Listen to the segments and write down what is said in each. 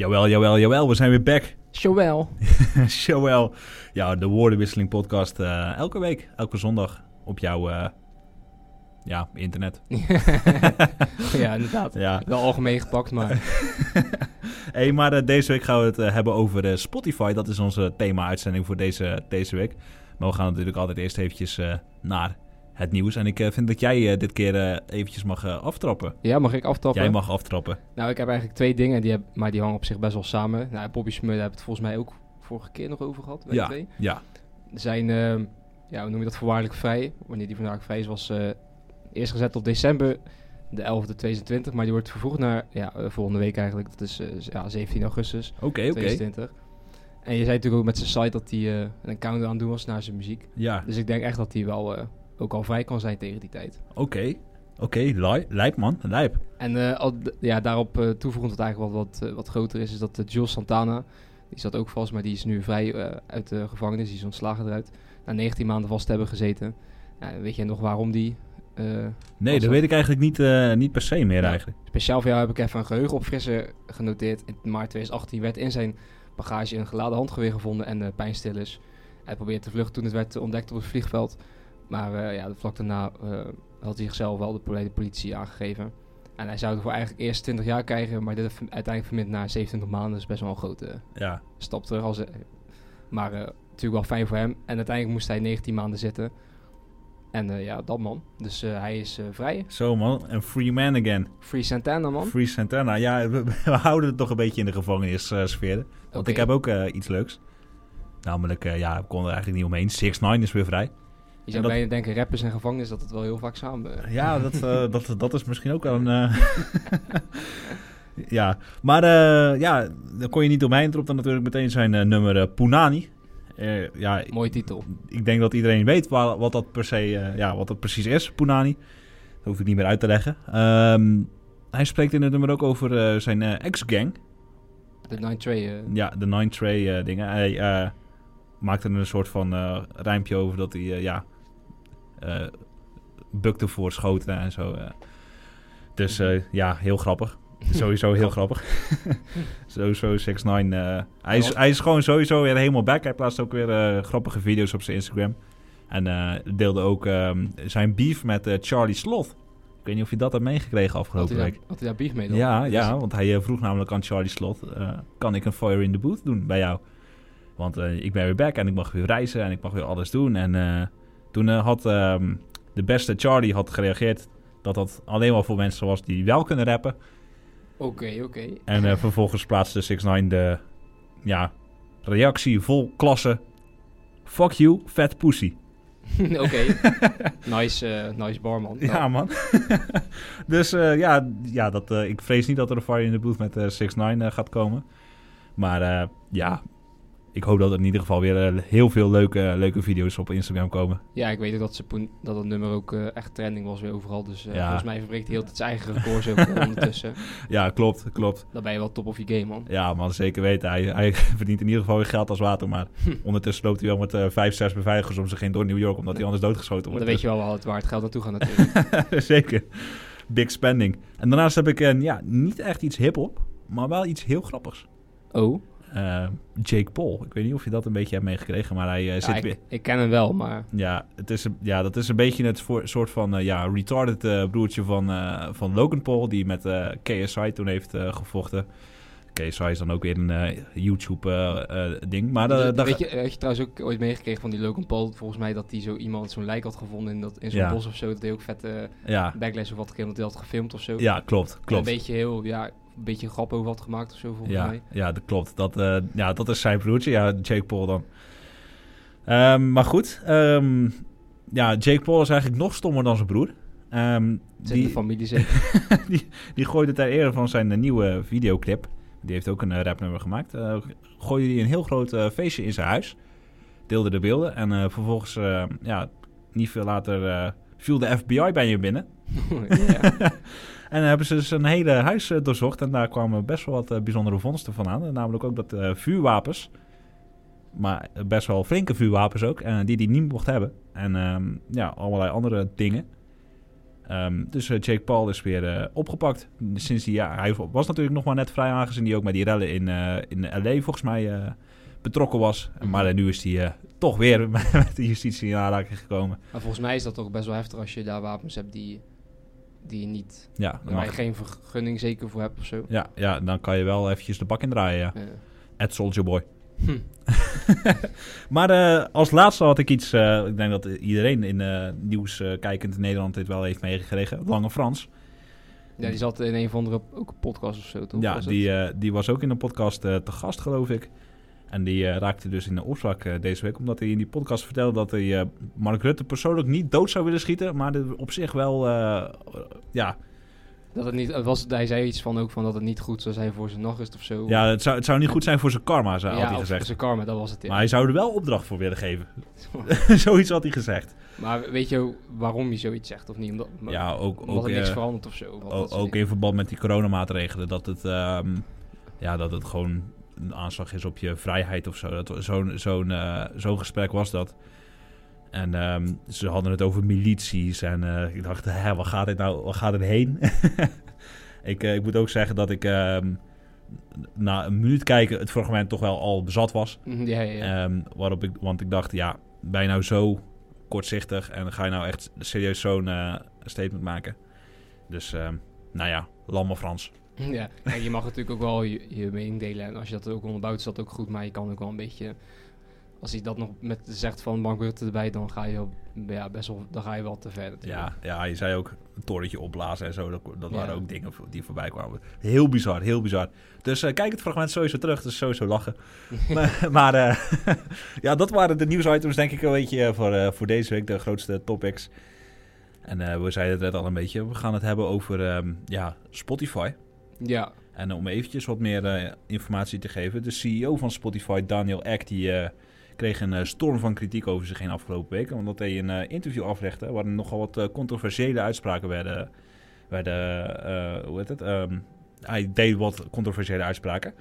Jawel, jawel, jawel, we zijn weer back. Joël. Jawel. Ja, de Woordenwisseling podcast eh, elke week, elke zondag op jouw eh, ja, internet. ja, inderdaad. Ja. Wel algemeen gepakt, maar hey, maar eh, deze week gaan we het hebben over Spotify. Dat is onze thema-uitzending voor deze, deze week. Maar we gaan natuurlijk altijd eerst eventjes naar het nieuws. En ik eh, vind dat jij eh, dit keer eh, eventjes mag aftrappen. ja, mag ik aftappen? Jij mag aftrappen. Nou, ik heb eigenlijk twee dingen, die heb, maar die hangen op zich best wel samen. Nou, Bobby Smurda hebben het volgens mij ook vorige keer nog over gehad, Ja, twee. ja. Zijn, ehm, ja, hoe noem je dat, voorwaardelijk vrij. Wanneer die vandaag vrij is, was eerst gezet op december de 11e 22, maar die wordt vervoegd naar ja, volgende week eigenlijk. Dat is ja, 17 augustus Oké, oké. 2020. En je zei natuurlijk ook met zijn site dat hij een countdown aan doen was naar zijn muziek. Ja, Dus ik denk echt dat hij wel ook al vrij kan zijn tegen die tijd. oké. Oké, li- lijp man, lijp. En eh, al, ja, daarop eh, toevoegend wat eigenlijk wat, wat, eh, wat groter is, is dat uh, Jules Santana, die zat ook vast, maar die is nu vrij uit de gevangenis, die is ontslagen eruit. Na 19 maanden vast te hebben gezeten. Ja, weet je nog waarom die... Nee, dat dat- weet ik eigenlijk niet, niet per se meer Ja. eigenlijk. speciaal voor jou heb ik even een geheugenopfrisser genoteerd. In maart 2018 werd in zijn bagage een geladen handgeweer gevonden en uh, pijnstillers. Hij probeerde te vluchten toen het werd ontdekt op het vliegveld. Maar eh, ja, vlak daarna eh, had hij zichzelf wel de, poli- de politie aangegeven. En hij zou ervoor eigenlijk eerst 20 jaar krijgen, maar dit heeft uiteindelijk verminderd naar 27 maanden. Dat is best wel een grote Ja, stap terug. Als, eh, maar natuurlijk wel fijn voor hem. En uiteindelijk moest hij 19 maanden zitten. En ja, dat man. Dus hij is vrij. zo man. En free man again. Free Santana man. Free Santana. Ja, we, we houden het toch een beetje in de gevangenissfeer. Want ik heb ook iets leuks. Namelijk, ja, ik kon er eigenlijk niet omheen. 6 9 is weer vrij. Je zou dat- bijna denken, rappers en gevangenis, dat het wel heel vaak samen... Ja, dat, eh, dat, dat is misschien ook wel een... eh, ja, maar eh, ja, daar kon je niet omheen. Erop dan natuurlijk meteen zijn nummer Punani. Eh, ja, Mooie titel. ik denk dat iedereen weet waar, wat dat per se, ja, wat dat precies is, Punani. Dat hoef ik niet meer uit te leggen. Ehm, hij spreekt in het nummer ook over zijn ex-gang. De Nine Tray. Ja, de Nine Tray dingen. Hij eh, maakte er een soort van rijmpje over dat hij, ja, eh bukte voor schoten en zo. eh. Dus eh, ja, heel grappig. Sowieso heel grappig. sowieso 6 9 eh hij, is, hij is gewoon sowieso weer helemaal back. Hij plaatst ook weer grappige video's op zijn Instagram. En deelde ook ehm, zijn beef met Charlie Sloth. Ik weet niet of je dat hebt meegekregen had, afgelopen hij week. daar, had hij daar beef mee dan? Ja, ja, want hij vroeg namelijk aan Charlie Slot... eh, kan ik een Fire in the Booth doen bij jou? Want ik ben weer back en ik mag weer reizen en ik mag weer alles doen. En toen eh, had ehm, de beste Charlie had gereageerd... dat dat alleen maar voor mensen was die wel kunnen rappen. Oké, oké. En eh, vervolgens plaatste 6 9 de ja, reactie vol klasse... Fuck you, fat pussy. Oké. nice, eh, nice barman. Ja, man. dus ja, ja dat, ik vrees niet dat er een Fire in the Booth met eh 6 9 gaat komen. Maar ja, ik hoop dat er in ieder geval weer eh, heel veel leuke, leuke video's op Instagram komen. Ja, ik weet ook dat, ze dat het nummer ook eh, echt trending was weer overal. Dus eh, Ja. volgens mij verbreekt hij heel het zijn eigen records ook ondertussen. Ja, klopt, klopt. Dan ben je wel top of je game, man. Ja, man, zeker weten. Hij, hij verdient in ieder geval weer geld als water. Maar ondertussen loopt hij wel met vijf, zes beveiligers om zich heen door New York. Omdat hij anders doodgeschoten Dan wordt. weet je wel waar het, waar het geld naartoe gaat natuurlijk. Zeker. Big spending. En daarnaast heb ik ja, niet echt iets hip-hop, maar wel iets heel grappigs. oh. Eh, Jake Paul. Ik weet niet of je dat een beetje hebt meegekregen, maar hij eh, Ja, zit ik, ik ken hem wel, maar... Ja, het is, ja, dat is een beetje het voor, soort van eh, ja, retarded broertje van, van Logan Paul, die met KSI toen heeft gevochten. KSI is dan ook weer een YouTube-ding. maar daar weet je, heb je trouwens ook ooit meegekregen van die Logan Paul? Volgens mij dat hij zo iemand zo'n lijk had gevonden in, dat, in zo'n Ja. bos of zo. Dat hij ook vet eh ja, backlash of wat gegeven, dat hij had gefilmd of zo. ja, klopt. En klopt. Een beetje heel, ja, een beetje grap over had gemaakt of zo volgens Ja, mij. ja, dat klopt. Dat, eh, ja, dat is zijn broertje, ja, Jake Paul dan. Ehm, maar goed, ehm, ja, Jake Paul is eigenlijk nog stommer dan zijn broer. Zit in de familie zeker. die, die gooide ter ere van zijn eh, nieuwe videoclip. Die heeft ook een eh, rapnummer gemaakt. eh, gooide hij een heel groot feestje in zijn huis. Deelde de beelden. En vervolgens, ja, niet veel later viel de FBI bij je binnen. En hebben ze dus een hele huis eh, doorzocht. En daar kwamen best wel wat eh, bijzondere vondsten van aan. Namelijk ook dat eh, vuurwapens. Maar best wel flinke vuurwapens ook. En die hij niet mocht hebben. En ehm, ja, allerlei andere dingen. Ehm, dus Jake Paul is weer opgepakt. Sinds die, ja, hij was natuurlijk nog maar net vrij aangezien die ook met die rellen in, in LA volgens mij betrokken was. Maar nu is hij toch weer met de justitie in aanraking gekomen. Maar volgens mij is dat toch best wel heftig als je daar wapens hebt die, die je niet... Ja, Waar je geen vergunning zeker voor hebt of zo. ja, ja, dan kan je wel eventjes de bak indraaien, ja. Eh, At Soldier Boy. hm. Maar eh, als laatste had ik iets, eh, ik denk dat iedereen in eh, nieuws kijkend in Nederland dit wel heeft meegekregen. Lange Frans. Ja, die zat in een of andere ook een podcast of zo, toch? Ja, die, die was ook in een podcast te gast, geloof ik. En die eh, raakte dus in de opspraak eh, deze week, omdat hij in die podcast vertelde dat hij eh, Mark Rutte persoonlijk niet dood zou willen schieten, maar op zich wel, ja, Dat het niet, was, hij zei iets van ook van dat het niet goed zou zijn voor zijn nachtrust of zo. ja het, zou, het zou niet goed zijn voor zijn karma, zei, had ja hij gezegd. zijn karma, dat was het. ja. Maar hij zou er wel opdracht voor willen geven. Zoiets had hij gezegd. Maar weet je waarom je zoiets zegt of niet? Omdat, Ja, ook, omdat ook, er niks verandert of zo. ook dingen. in verband met die coronamaatregelen. Dat het, ehm, ja, dat het gewoon een aanslag is op je vrijheid of zo. Dat- Zo'n zo'n eh, zo'n gesprek was dat. En ehm, ze hadden het over milities. En eh, ik dacht, hè, waar gaat dit nou? Waar gaat het heen? ik, eh, ik moet ook zeggen dat ik ehm, na een minuut kijken het fragment toch wel al bezat was. Mhm, Ja, ja. Ehm, waarop ik, want ik dacht, ja, ben je nou zo kortzichtig en ga je nou echt serieus zo'n statement maken? Dus, nou ja, lamme Frans. Ja, kijk, je mag natuurlijk ook wel je, je mening delen. En als je dat ook onderbouwt, is dat ook goed. Maar je kan ook wel een beetje... Als hij dat nog met zegt van Mark Rutte erbij, dan ga je wel, ja, best wel, dan ga je wel te ver. natuurlijk. Ja, ja, je zei ook een torentje opblazen en zo. Dat, dat Ja. waren ook dingen die voorbij kwamen. Heel bizar, heel bizar. Dus eh, kijk het fragment sowieso terug. Dus sowieso lachen. maar maar eh, ja, dat waren de nieuwsitems denk ik een beetje eh, voor, eh, voor deze week. De grootste topics. En eh, we zeiden het net al een beetje. We gaan het hebben over ehm, ja, Spotify. Ja, En om eventjes wat meer eh, informatie te geven. De CEO van Spotify, Daniel Ek, die eh, kreeg een eh, storm van kritiek over zich heen afgelopen weken. Omdat hij een interview aflegde waarin nogal wat controversiële uitspraken werden. werden hoe heet het? Ehm, hij deed wat controversiële uitspraken.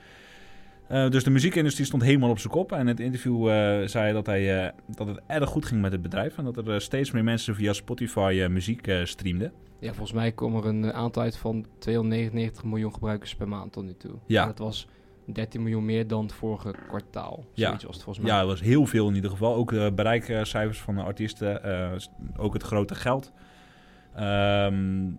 Dus de muziekindustrie stond helemaal op zijn kop. En in het interview zei hij dat, hij, dat het erg goed ging met het bedrijf. En dat er steeds meer mensen via Spotify muziek streamden. Ja, volgens mij kwam er een eh, aantal uit van 299 miljoen gebruikers per maand tot nu toe. Ja. En dat was 13 miljoen meer dan het vorige kwartaal. Ja. Was het volgens mij. Ja, dat was heel veel in ieder geval. Ook de bereikcijfers van de artiesten. eh, ook het grote geld. Ehm,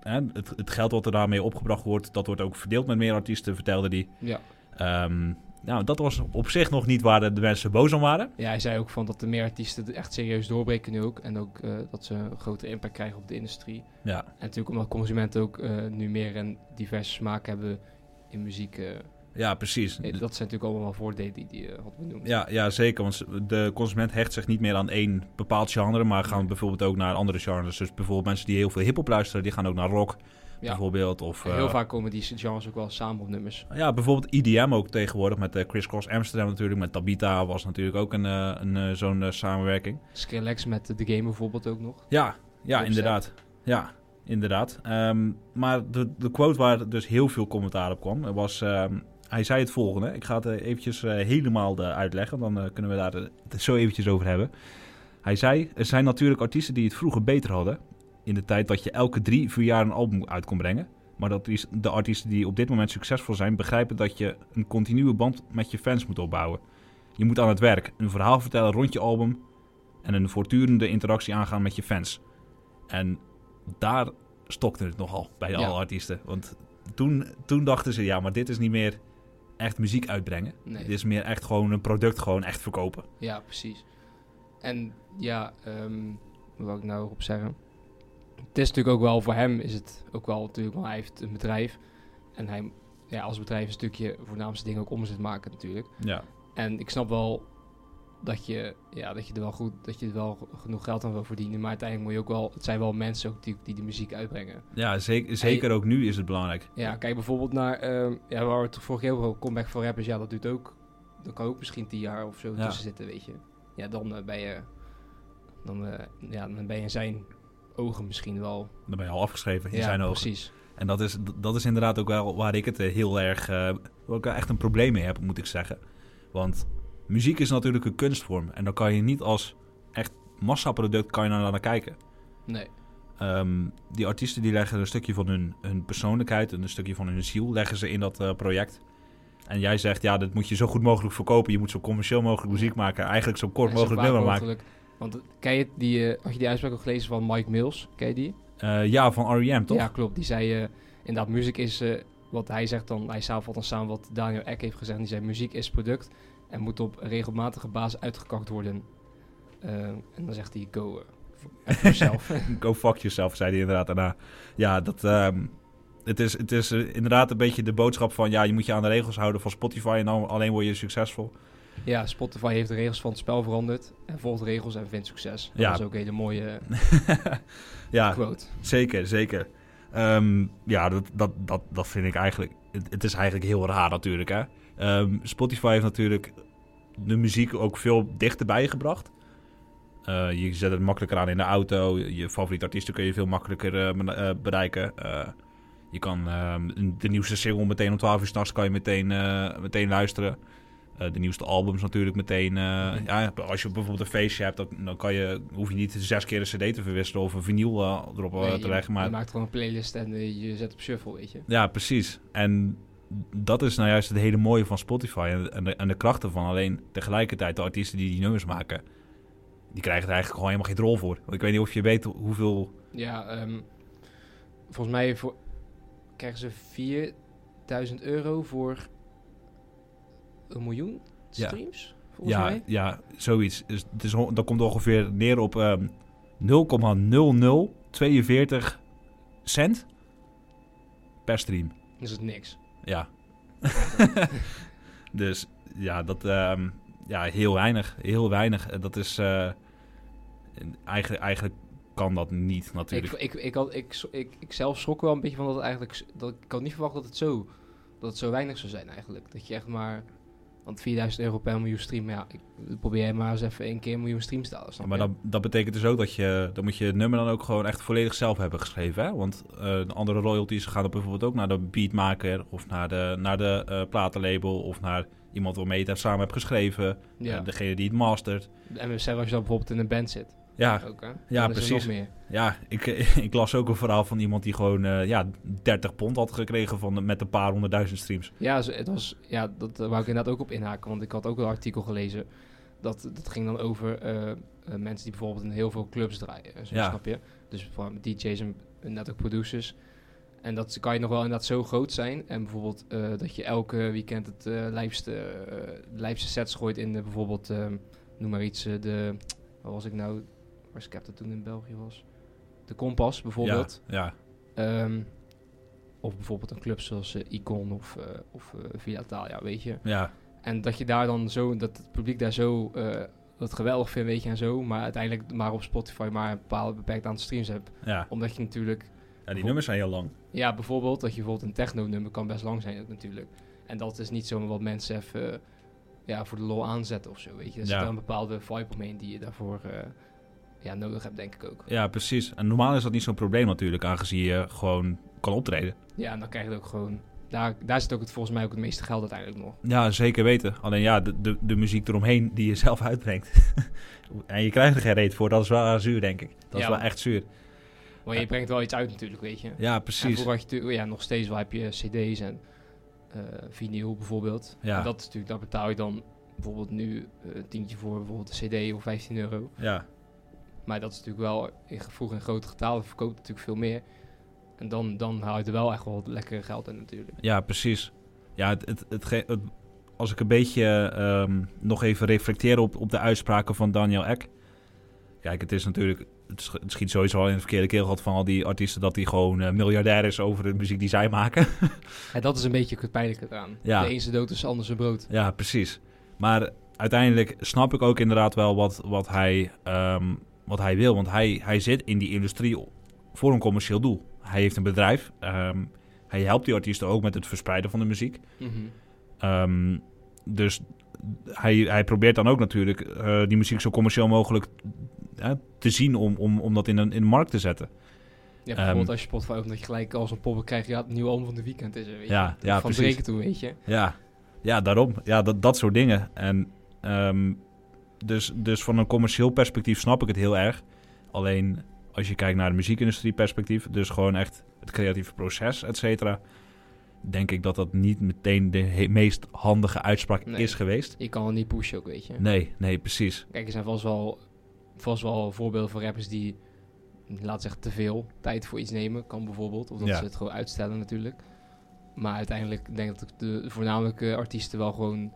het, het geld wat er daarmee opgebracht wordt, dat wordt ook verdeeld met meer artiesten, vertelde hij. Ja. Ehm, nou, dat was op zich nog niet waar de, de mensen boos om waren. ja, hij zei ook van dat er meer artiesten echt serieus doorbreken nu ook. En ook eh, dat ze een grotere impact krijgen op de industrie. Ja, En natuurlijk omdat consumenten ook eh, nu meer en diverse smaak hebben in muziek. eh, ja precies. dat zijn natuurlijk allemaal voordelen die die eh, had benoemd. Ja, ja, zeker. Want de consument hecht zich niet meer aan één bepaald genre, maar gaan bijvoorbeeld ook naar andere genres. Dus bijvoorbeeld mensen die heel veel hip-hop luisteren, die gaan ook naar rock. Bijvoorbeeld. Of, heel eh, vaak komen die genres ook wel samen op nummers. Ja, bijvoorbeeld IDM ook tegenwoordig met eh, Chris Cross Amsterdam natuurlijk. Met Tabita was natuurlijk ook een, eh, een, zo'n samenwerking. Skrillex met The Game bijvoorbeeld ook nog. Ja, ja Opzet. inderdaad. Ja, inderdaad. Ehm, maar de, de quote waar dus heel veel commentaar op kwam, was... ehm, hij zei het volgende. Ik ga het eventjes helemaal uitleggen. Dan kunnen we daar het zo eventjes over hebben. Hij zei, er zijn natuurlijk artiesten die het vroeger beter hadden. In de tijd dat je elke drie, vier jaar een album uit kon brengen. Maar dat is de artiesten die op dit moment succesvol zijn... begrijpen dat je een continue band met je fans moet opbouwen. Je moet aan het werk, een verhaal vertellen rond je album... en een voortdurende interactie aangaan met je fans. En daar stokte het nogal bij Ja. alle artiesten. Want toen, toen dachten ze, ja, maar dit is niet meer echt muziek uitbrengen. Nee. Dit is meer echt gewoon een product gewoon echt verkopen. Ja, precies. En ja, ehm wat wil ik nou op zeggen? Het is natuurlijk ook wel voor hem is het ook wel natuurlijk, want hij heeft een bedrijf. En hij, ja, als bedrijf een stukje voornaamste dingen ook omzet maken natuurlijk. Ja, En ik snap wel dat je, ja, dat je er wel goed, dat je er wel genoeg geld aan wil verdienen. Maar uiteindelijk moet je ook wel, het zijn wel mensen ook die, die de muziek uitbrengen. ja zeker, zeker ook nu is het belangrijk. Ja, kijk bijvoorbeeld naar, ehm, ja, waar we het vorige keer over comeback voor rappers. Ja, dat duurt ook, dan kan ook misschien tien jaar of zo Ja. tussen zitten, weet je. Ja, dan eh, ben je, dan, eh, ja, dan ben je in zijn ogen misschien wel. Dan ben je al afgeschreven in ja, zijn ogen. precies. En dat is, dat is inderdaad ook wel waar ik het eh, heel erg... eh, waar ik echt een probleem mee heb, moet ik zeggen. Want muziek is natuurlijk een kunstvorm. En dan kan je niet als echt massaproduct kan je naar, naar kijken. Nee, ehm, die artiesten die leggen een stukje van hun, hun persoonlijkheid en een stukje van hun ziel leggen ze in dat eh, project. En jij zegt, ja, dat moet je zo goed mogelijk verkopen. Je moet zo commercieel mogelijk muziek maken. Eigenlijk zo kort mogelijk nummer maken. Want ken je die, eh, had je die uitspraak ook gelezen van Mike Mills? Ken je die? Eh, ja, van R.E.M. toch? Ja, klopt. Die zei, eh, inderdaad, muziek is, wat hij zegt dan, hij samenvat dan samen wat Daniel Ek heeft gezegd. Die zei, muziek is product en moet op regelmatige basis uitgekakt worden. En dan zegt hij, go yourself. Go fuck yourself, zei hij inderdaad daarna. Ja, dat, ehm, het is, het is inderdaad een beetje de boodschap van... ja, je moet je aan de regels houden van Spotify... en dan alleen word je succesvol. Ja, Spotify heeft de regels van het spel veranderd. En volgt regels en vindt succes. Dat Ja. is ook een hele mooie ja, quote. zeker, zeker. Ehm, ja, dat, dat, dat, dat vind ik eigenlijk... Het, het is eigenlijk heel raar natuurlijk, hè. Ehm, Spotify heeft natuurlijk de muziek ook veel dichterbij gebracht. Eh, je zet het makkelijker aan in de auto. Je favoriete artiesten kun je veel makkelijker eh, eh, bereiken. Je kan ehm, de nieuwste single meteen om 12 uur s'nachts kan je meteen, meteen luisteren. Eh, de nieuwste albums natuurlijk meteen. eh, ja, als je bijvoorbeeld een feestje hebt, dan, dan kan je, hoef je niet zes keer een cd te verwisselen of een vinyl eh, erop Nee, te leggen. Maar je maakt gewoon een playlist en je zet op shuffle, weet je. ja, precies. En dat is nou juist het hele mooie van Spotify en, en, de, en de krachten van. Alleen tegelijkertijd de artiesten die die nummers maken, die krijgen er eigenlijk gewoon helemaal geen rol voor. Want ik weet niet of je weet hoeveel... Ja, ehm, volgens mij voor, krijgen ze 4000 euro voor een miljoen Ja. streams, volgens Ja, mij. ja, zoiets. Dus het is, dat komt ongeveer neer op ehm 0,0042 cent per stream. Dus het niks. Ja. dus ja, dat ehm, ja, heel weinig. Heel weinig. En Dat is eh, eigenlijk, eigenlijk kan dat niet Ik, natuurlijk. ik, ik, had, ik, ik, ik zelf schrok wel een beetje van dat het eigenlijk... Dat, ik had niet verwacht dat het, zo, dat het zo weinig zou zijn eigenlijk. Dat je echt maar... Want 4000 euro per miljoen stream, ja, ik probeer maar eens even één keer een miljoen streams te halen, maar dat, dat betekent dus ook dat je, dan moet je het nummer dan ook gewoon echt volledig zelf hebben geschreven. Hè? Want eh, de andere royalties gaan dan bijvoorbeeld ook naar de beatmaker of naar de, naar de eh, platenlabel of naar iemand waarmee je het samen hebt geschreven. ja. Eh, degene die het mastert. en zelfs als je dan bijvoorbeeld in een band zit. Ja, Ook, ja, precies. meer. Ja, ik, ik las ook een verhaal van iemand die gewoon eh, ja, 30 pond had gekregen van, met een paar honderdduizend streams. Ja, het was, ja, dat eh, wou ik inderdaad ook op inhaken. Want ik had ook een artikel gelezen. Dat, dat ging dan over eh, mensen die bijvoorbeeld in heel veel clubs draaien. en Zo, Ja. Snap je? Dus voor DJ's en net ook producers. En dat kan je nog wel inderdaad zo groot zijn. En bijvoorbeeld dat je elke weekend het lijfste, lijfste sets gooit in de, bijvoorbeeld, noem maar iets, de, wat was ik nou, waar Skepta toen in België was? De Kompas bijvoorbeeld. Ja, Ehm, of bijvoorbeeld een club zoals eh, Icon of, eh of eh, Villa Italia, weet je. ja, En dat je daar dan zo, dat het publiek daar zo dat geweldig vindt, weet je, en zo. Maar uiteindelijk maar op Spotify maar een bepaalde beperkt aantal streams hebt. ja. Omdat je natuurlijk, ja, die nummers zijn heel lang. ja, bijvoorbeeld, dat je bijvoorbeeld een techno-nummer kan best lang zijn natuurlijk. En dat is niet zomaar wat mensen even, ja, voor de lol aanzetten of zo, weet je. Er zit Ja. daar een bepaalde vibe omheen die je daarvoor, ja, nodig hebt, denk ik ook. Ja, precies. En normaal is dat niet zo'n probleem natuurlijk, aangezien je gewoon kan optreden. Ja, en dan krijg je ook gewoon, daar, daar zit ook het, volgens mij ook het meeste geld uiteindelijk nog. Ja, zeker weten. Alleen ja, de, de, de muziek eromheen die je zelf uitbrengt. en je krijgt er geen reet voor, dat is wel zuur, denk ik. Dat is wel echt zuur. Maar je brengt wel iets uit natuurlijk, weet je. Ja, En precies. had je ja, nog steeds wel heb je cd's en eh vinyl bijvoorbeeld. Ja. En dat is natuurlijk, daar betaal je dan bijvoorbeeld nu eh, een tientje voor bijvoorbeeld een cd of 15 euro. Ja, Maar dat is natuurlijk wel, in, vroeger in grote getalen verkoopt het natuurlijk veel meer. En dan, dan haal je er wel echt wel lekker geld in natuurlijk. ja precies. Ja, het, het, het, het- als ik een beetje ehm, nog even reflecteer op, op de uitspraken van Daniel Ek. Kijk, het is natuurlijk... Het sch- het schiet sowieso al in de verkeerde keel gehad van al die artiesten... dat hij gewoon eh, miljardair is over de muziek die zij maken. En dat is een beetje het pijnlijke eraan. Ja. De ene zijn dood is de ander zijn brood. Ja, precies. Maar uiteindelijk snap ik ook inderdaad wel wat, wat, hij, ehm, wat hij wil. Want hij, hij zit in die industrie voor een commercieel doel. Hij heeft een bedrijf. ehm, hij helpt die artiesten ook met het verspreiden van de muziek. Mhm. Ehm, dus hij, hij probeert dan ook natuurlijk eh, die muziek zo commercieel mogelijk eh, te zien om, om, om dat in, een, in de markt te zetten. Ja, bijvoorbeeld Ehm, als je Spotify opent, dat je gelijk als een poppen krijgt, ja, het nieuwe album van de weekend is er, weet je. Ja, ja van precies. Toe, weet je. Ja, ja daarom. Ja, dat, dat soort dingen. En dus, dus van een commercieel perspectief snap ik het heel erg. Alleen als je kijkt naar de muziekindustrie perspectief, dus gewoon echt het creatieve proces, et cetera, denk ik dat dat niet meteen de meest handige uitspraak Nee. is geweest. Je kan wel niet pushen ook, weet je. Nee, nee, precies. Kijk, er zijn vast wel, vast wel voorbeelden van rappers die, laat zeggen, te veel tijd voor iets nemen. Kan bijvoorbeeld. Of dat Ja. ze het gewoon uitstellen natuurlijk. Maar uiteindelijk denk ik dat de voornamelijke artiesten wel gewoon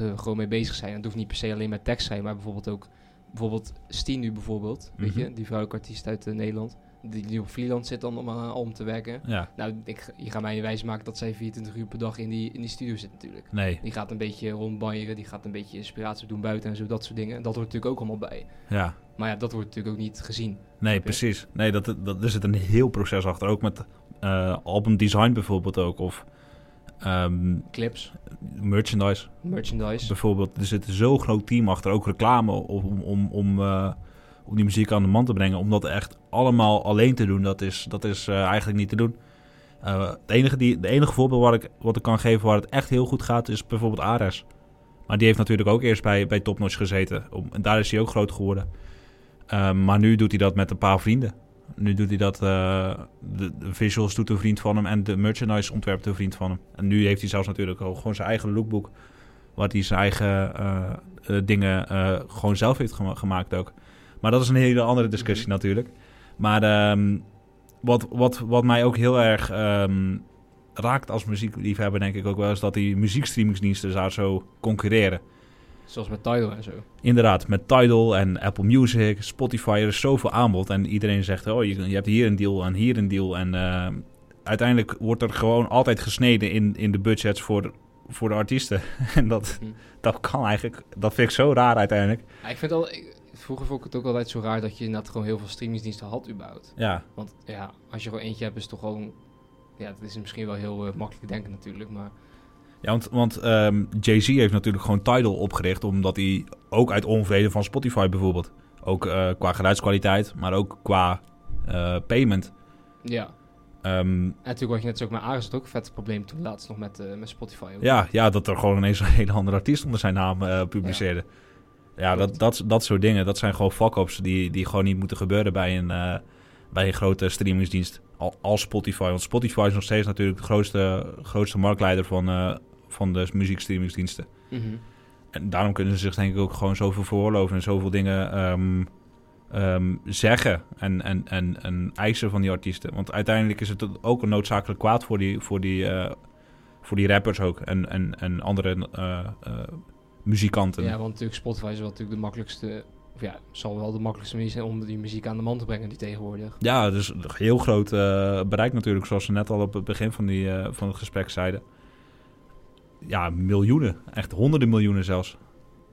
er gewoon mee bezig zijn. Het hoeft niet per se alleen met tekst zijn, maar bijvoorbeeld ook... Bijvoorbeeld Steen nu bijvoorbeeld, weet Mhm. je? Die vrouwelijke artiest uit eh, Nederland. Die, die op freelance zit dan om aan een album te werken. Ja, Nou, ik, je gaat mij wijs maken dat zij 24 uur per dag in die, in die studio zit natuurlijk. nee, Die gaat een beetje rondbanjeren, die gaat een beetje inspiratie doen buiten en zo, dat soort dingen. En dat hoort natuurlijk ook allemaal bij. ja. Maar ja, dat wordt natuurlijk ook niet gezien. Nee, precies. Nee, dat, dat, er zit een heel proces achter. Ook met eh albumdesign bijvoorbeeld ook. Of ehm, Clips, merchandise merchandise. bijvoorbeeld. Er zit zo'n groot team achter. Ook reclame om, om, om, eh, om die muziek aan de man te brengen. Om dat echt allemaal alleen te doen, dat is, dat is eh, eigenlijk niet te doen. Eh, het enige die, de enige voorbeeld waar ik, wat ik kan geven waar het echt heel goed gaat, is bijvoorbeeld Ares. Maar die heeft natuurlijk ook eerst bij, bij Top Notch gezeten. Om, en daar is hij ook groot geworden. Ehm, maar nu doet hij dat met een paar vrienden. Nu doet hij dat, eh, de, de visuals doet een vriend van hem en de merchandise ontwerpt een vriend van hem. En nu heeft hij zelfs natuurlijk ook gewoon zijn eigen lookbook. Wat hij zijn eigen eh, eh, dingen gewoon zelf heeft gema- gemaakt ook. Maar dat is een hele andere discussie Mhm. natuurlijk. Maar ehm, wat, wat, wat mij ook heel erg ehm, raakt als muziekliefhebber denk ik ook wel... is dat die muziekstreamingsdiensten daar zo concurreren. Zoals met Tidal en zo. Inderdaad, met Tidal en Apple Music, Spotify, er is zoveel aanbod. En iedereen zegt, oh, je, je hebt hier een deal en hier een deal. En eh, uiteindelijk wordt er gewoon altijd gesneden in, in de budgets voor, voor de artiesten. en dat, Hm. dat kan eigenlijk, dat vind ik zo raar uiteindelijk. Ja, ik vind al, ik- vroeger vond ik het ook altijd zo raar dat je inderdaad gewoon heel veel streamingsdiensten had überhaupt. Ja, Want ja, als je gewoon eentje hebt is het toch gewoon... Ja, dat is misschien wel heel eh, makkelijk denken natuurlijk, maar... ja want, want ehm, Jay-Z heeft natuurlijk gewoon Tidal opgericht... omdat hij ook uit onvrede van Spotify bijvoorbeeld... ook eh, qua geluidskwaliteit, maar ook qua eh, payment... Ja, ehm, en natuurlijk wat je net zo ook met Ares had ook een vet probleem toen laatst nog met, eh, met Spotify. ook. Ja, ja, dat er gewoon ineens een hele andere artiest onder zijn naam publiceerde. Ja, dat, dat, dat soort dingen, dat zijn gewoon fuck-ups die, die gewoon niet moeten gebeuren bij een, bij een grote streamingsdienst al, als Spotify. Want Spotify is nog steeds natuurlijk de grootste, grootste marktleider van, van de muziekstreamingsdiensten. Mhm. En daarom kunnen ze zich denk ik ook gewoon zoveel veroorloven en zoveel dingen ehm, ehm, zeggen en, en, en, en eisen van die artiesten. Want uiteindelijk is het ook een noodzakelijk kwaad voor die, voor die, eh, voor die rappers ook en, en, en andere eh, eh, muzikanten. Ja, want natuurlijk Spotify is wel natuurlijk de makkelijkste... Of ja, zal wel de makkelijkste manier zijn om die muziek aan de man te brengen die tegenwoordig. Ja, dus een heel groot bereik natuurlijk, zoals we net al op het begin van, die, van het gesprek zeiden. Ja, miljoenen. Echt honderden miljoenen zelfs.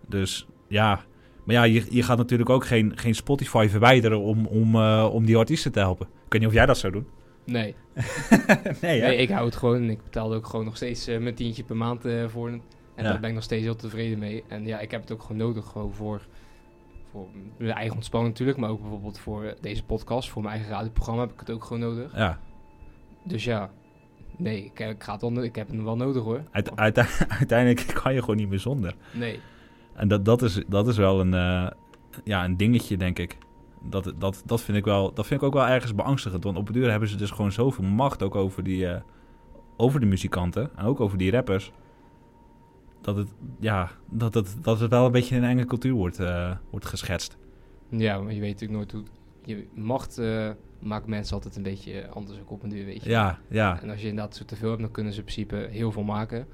Dus ja, maar ja, je, je gaat natuurlijk ook geen, geen Spotify verwijderen om, om, eh, om die artiesten te helpen. Ik weet niet of jij dat zou doen. Nee, nee, nee ik hou het gewoon. en Ik betaalde ook gewoon nog steeds eh, mijn tientje per maand eh, voor. En Ja. daar ben ik nog steeds heel tevreden mee. En ja, ik heb het ook gewoon nodig gewoon voor, voor mijn eigen ontspanning natuurlijk. Maar ook bijvoorbeeld voor deze podcast, voor mijn eigen radioprogramma heb ik het ook gewoon nodig. Ja, Dus ja, nee, ik, ik, ga het wel, ik heb het wel nodig hoor. Uite- uite- uiteindelijk kan je gewoon niet meer zonder. Nee, En dat, dat, is, dat is wel een, eh, ja, een dingetje, denk ik. Dat, dat, dat, vind ik wel, dat vind ik ook wel ergens beangstigend. Want op het duur hebben ze dus gewoon zoveel macht ook over, die, eh, over de muzikanten. En ook over die rappers. Dat het, ja, dat het, dat het wel een beetje een enge cultuur wordt, eh, wordt geschetst. ja, maar je weet natuurlijk nooit hoe... Je macht maakt mensen altijd een beetje anders ook op een duur, weet je. Ja, ja, En als je inderdaad zo te veel hebt, dan kunnen ze in principe heel veel maken.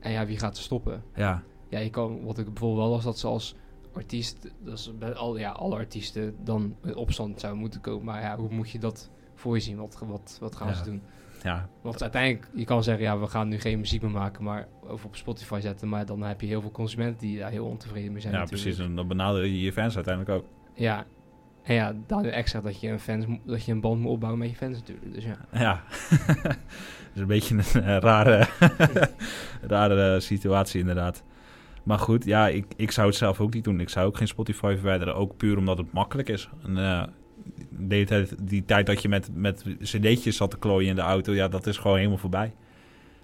En ja, wie gaat ze stoppen? ja, Ja, je kan, wat ik bijvoorbeeld wel was, dat ze als artiest, dat is bij al, ja, alle artiesten dan in opstand zouden moeten komen. Maar ja, hoe moet je dat voor je zien? Wat, wat, wat gaan Ja. ze doen? ja, Want uiteindelijk, je kan zeggen, ja, we gaan nu geen muziek meer maken, maar over op Spotify zetten. Maar dan heb je heel veel consumenten die daar heel ontevreden mee zijn. ja natuurlijk. precies. En dan benader je je fans uiteindelijk ook. Ja, en ja, Daniel zegt dat je, een fans, dat je een band moet opbouwen met je fans natuurlijk. Dus ja. Ja, dat is een beetje een eh, rare, rare eh, situatie inderdaad. Maar goed, ja, ik, ik zou het zelf ook niet doen. Ik zou ook geen Spotify verwijderen, ook puur omdat het makkelijk is. En, eh, de tijd, die tijd dat je met, met cd'tjes zat te klooien in de auto, ja, dat is gewoon helemaal voorbij.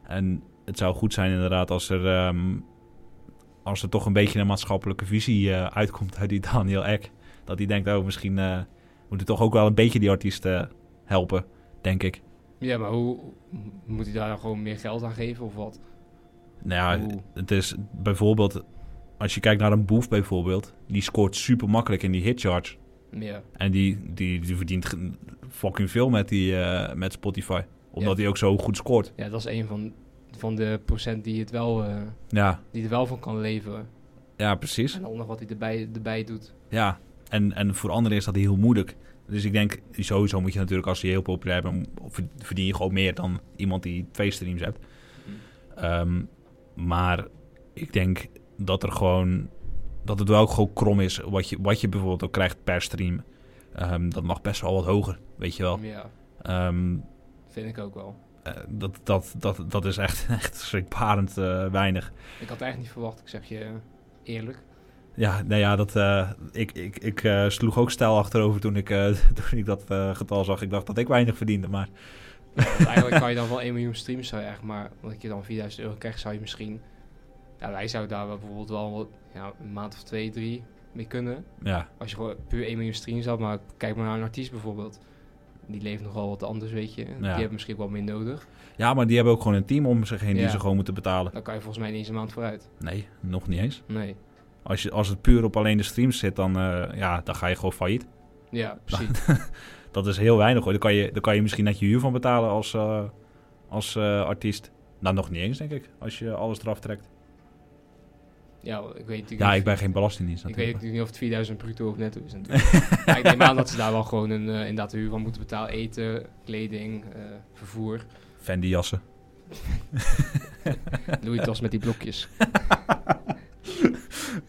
En het zou goed zijn inderdaad als er, ehm, als er toch een beetje een maatschappelijke visie uitkomt uit die Daniel Eck. Dat hij denkt, oh, misschien, eh, moeten toch ook wel een beetje die artiest eh, helpen, denk ik. Ja, maar hoe moet hij daar dan gewoon meer geld aan geven of wat? Nou ja, Hoe? het is bijvoorbeeld, als je kijkt naar een Boef bijvoorbeeld, die scoort super makkelijk in die hitcharts. Ja. En die, die, die verdient fucking veel met, die, eh, met Spotify. Omdat Ja. hij ook zo goed scoort. ja, dat is een van, van de procent die, het wel, Ja, die er wel van kan leven. ja precies. En dan nog wat hij erbij, erbij doet. Ja, en, en voor anderen is dat heel moeilijk. Dus ik denk, sowieso moet je natuurlijk, als je heel populair bent, ver- verdien je gewoon meer dan iemand die twee streams hebt. Ehm, maar ik denk dat er gewoon, dat het wel gewoon krom is wat je, wat je bijvoorbeeld ook krijgt per stream. Ehm, dat mag best wel wat hoger, weet je wel. Ja, Ehm, vind ik ook wel. eh, dat, dat, dat, dat is echt, echt schrikbarend eh, weinig. Ik had eigenlijk niet verwacht, ik zeg je eerlijk. Ja, nou ja, dat, eh, ik, ik, ik eh, sloeg ook stijl achterover toen ik, eh, toen ik dat getal zag. Ik dacht dat ik weinig verdiende, maar Ja, eigenlijk kan je dan wel 1 miljoen streams, zou je eigenlijk maar, omdat je dan 4000 euro krijgt, zou je misschien, ja, wij zouden daar wel bijvoorbeeld wel ja, een maand of twee, drie mee kunnen. ja, Als je gewoon puur 1 miljoen streams had, maar kijk maar naar een artiest bijvoorbeeld. Die leeft nogal wat anders, weet je. Die hebben misschien wel meer nodig. ja, maar die hebben ook gewoon een team om zich heen die ze gewoon moeten betalen. Dan kan je volgens mij niet eens een maand vooruit. Nee, nog niet eens. Nee. Als, je, als het puur op alleen de streams zit, dan, eh, ja, dan ga je gewoon failliet. Ja, precies. Dat is heel weinig hoor. Daar kan je, daar kan je misschien net je huur van betalen als, eh, als eh, artiest. Nou, nog niet eens, denk ik, als je alles eraf trekt. ja, ik weet natuurlijk Ja, ik ben geen belastingdienst Ik weet natuurlijk. natuurlijk niet of het 4000 bruto of netto is natuurlijk. maar ik neem aan dat ze daar wel gewoon een, eh, inderdaad de huur van moeten betalen. Eten, kleding, vervoer. Fendi jassen. Louis tas met die blokjes.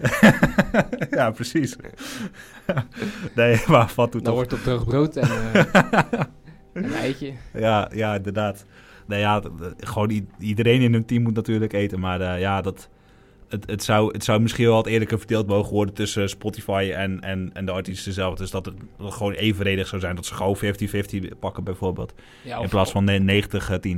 ja, precies. nee, maar wat doet Dan wordt het op droog brood en eh, een eitje. Ja, ja, inderdaad. Nee, ja, gewoon iedereen in hun team moet natuurlijk eten. Maar eh, ja, dat, het, het, zou, het zou misschien wel wat eerlijker verdeeld mogen worden tussen Spotify en, en, en de artiesten zelf. Dus dat het, dat het gewoon evenredig zou zijn. Dat ze gewoon 50-50 pakken bijvoorbeeld. Ja, in plaats van ne-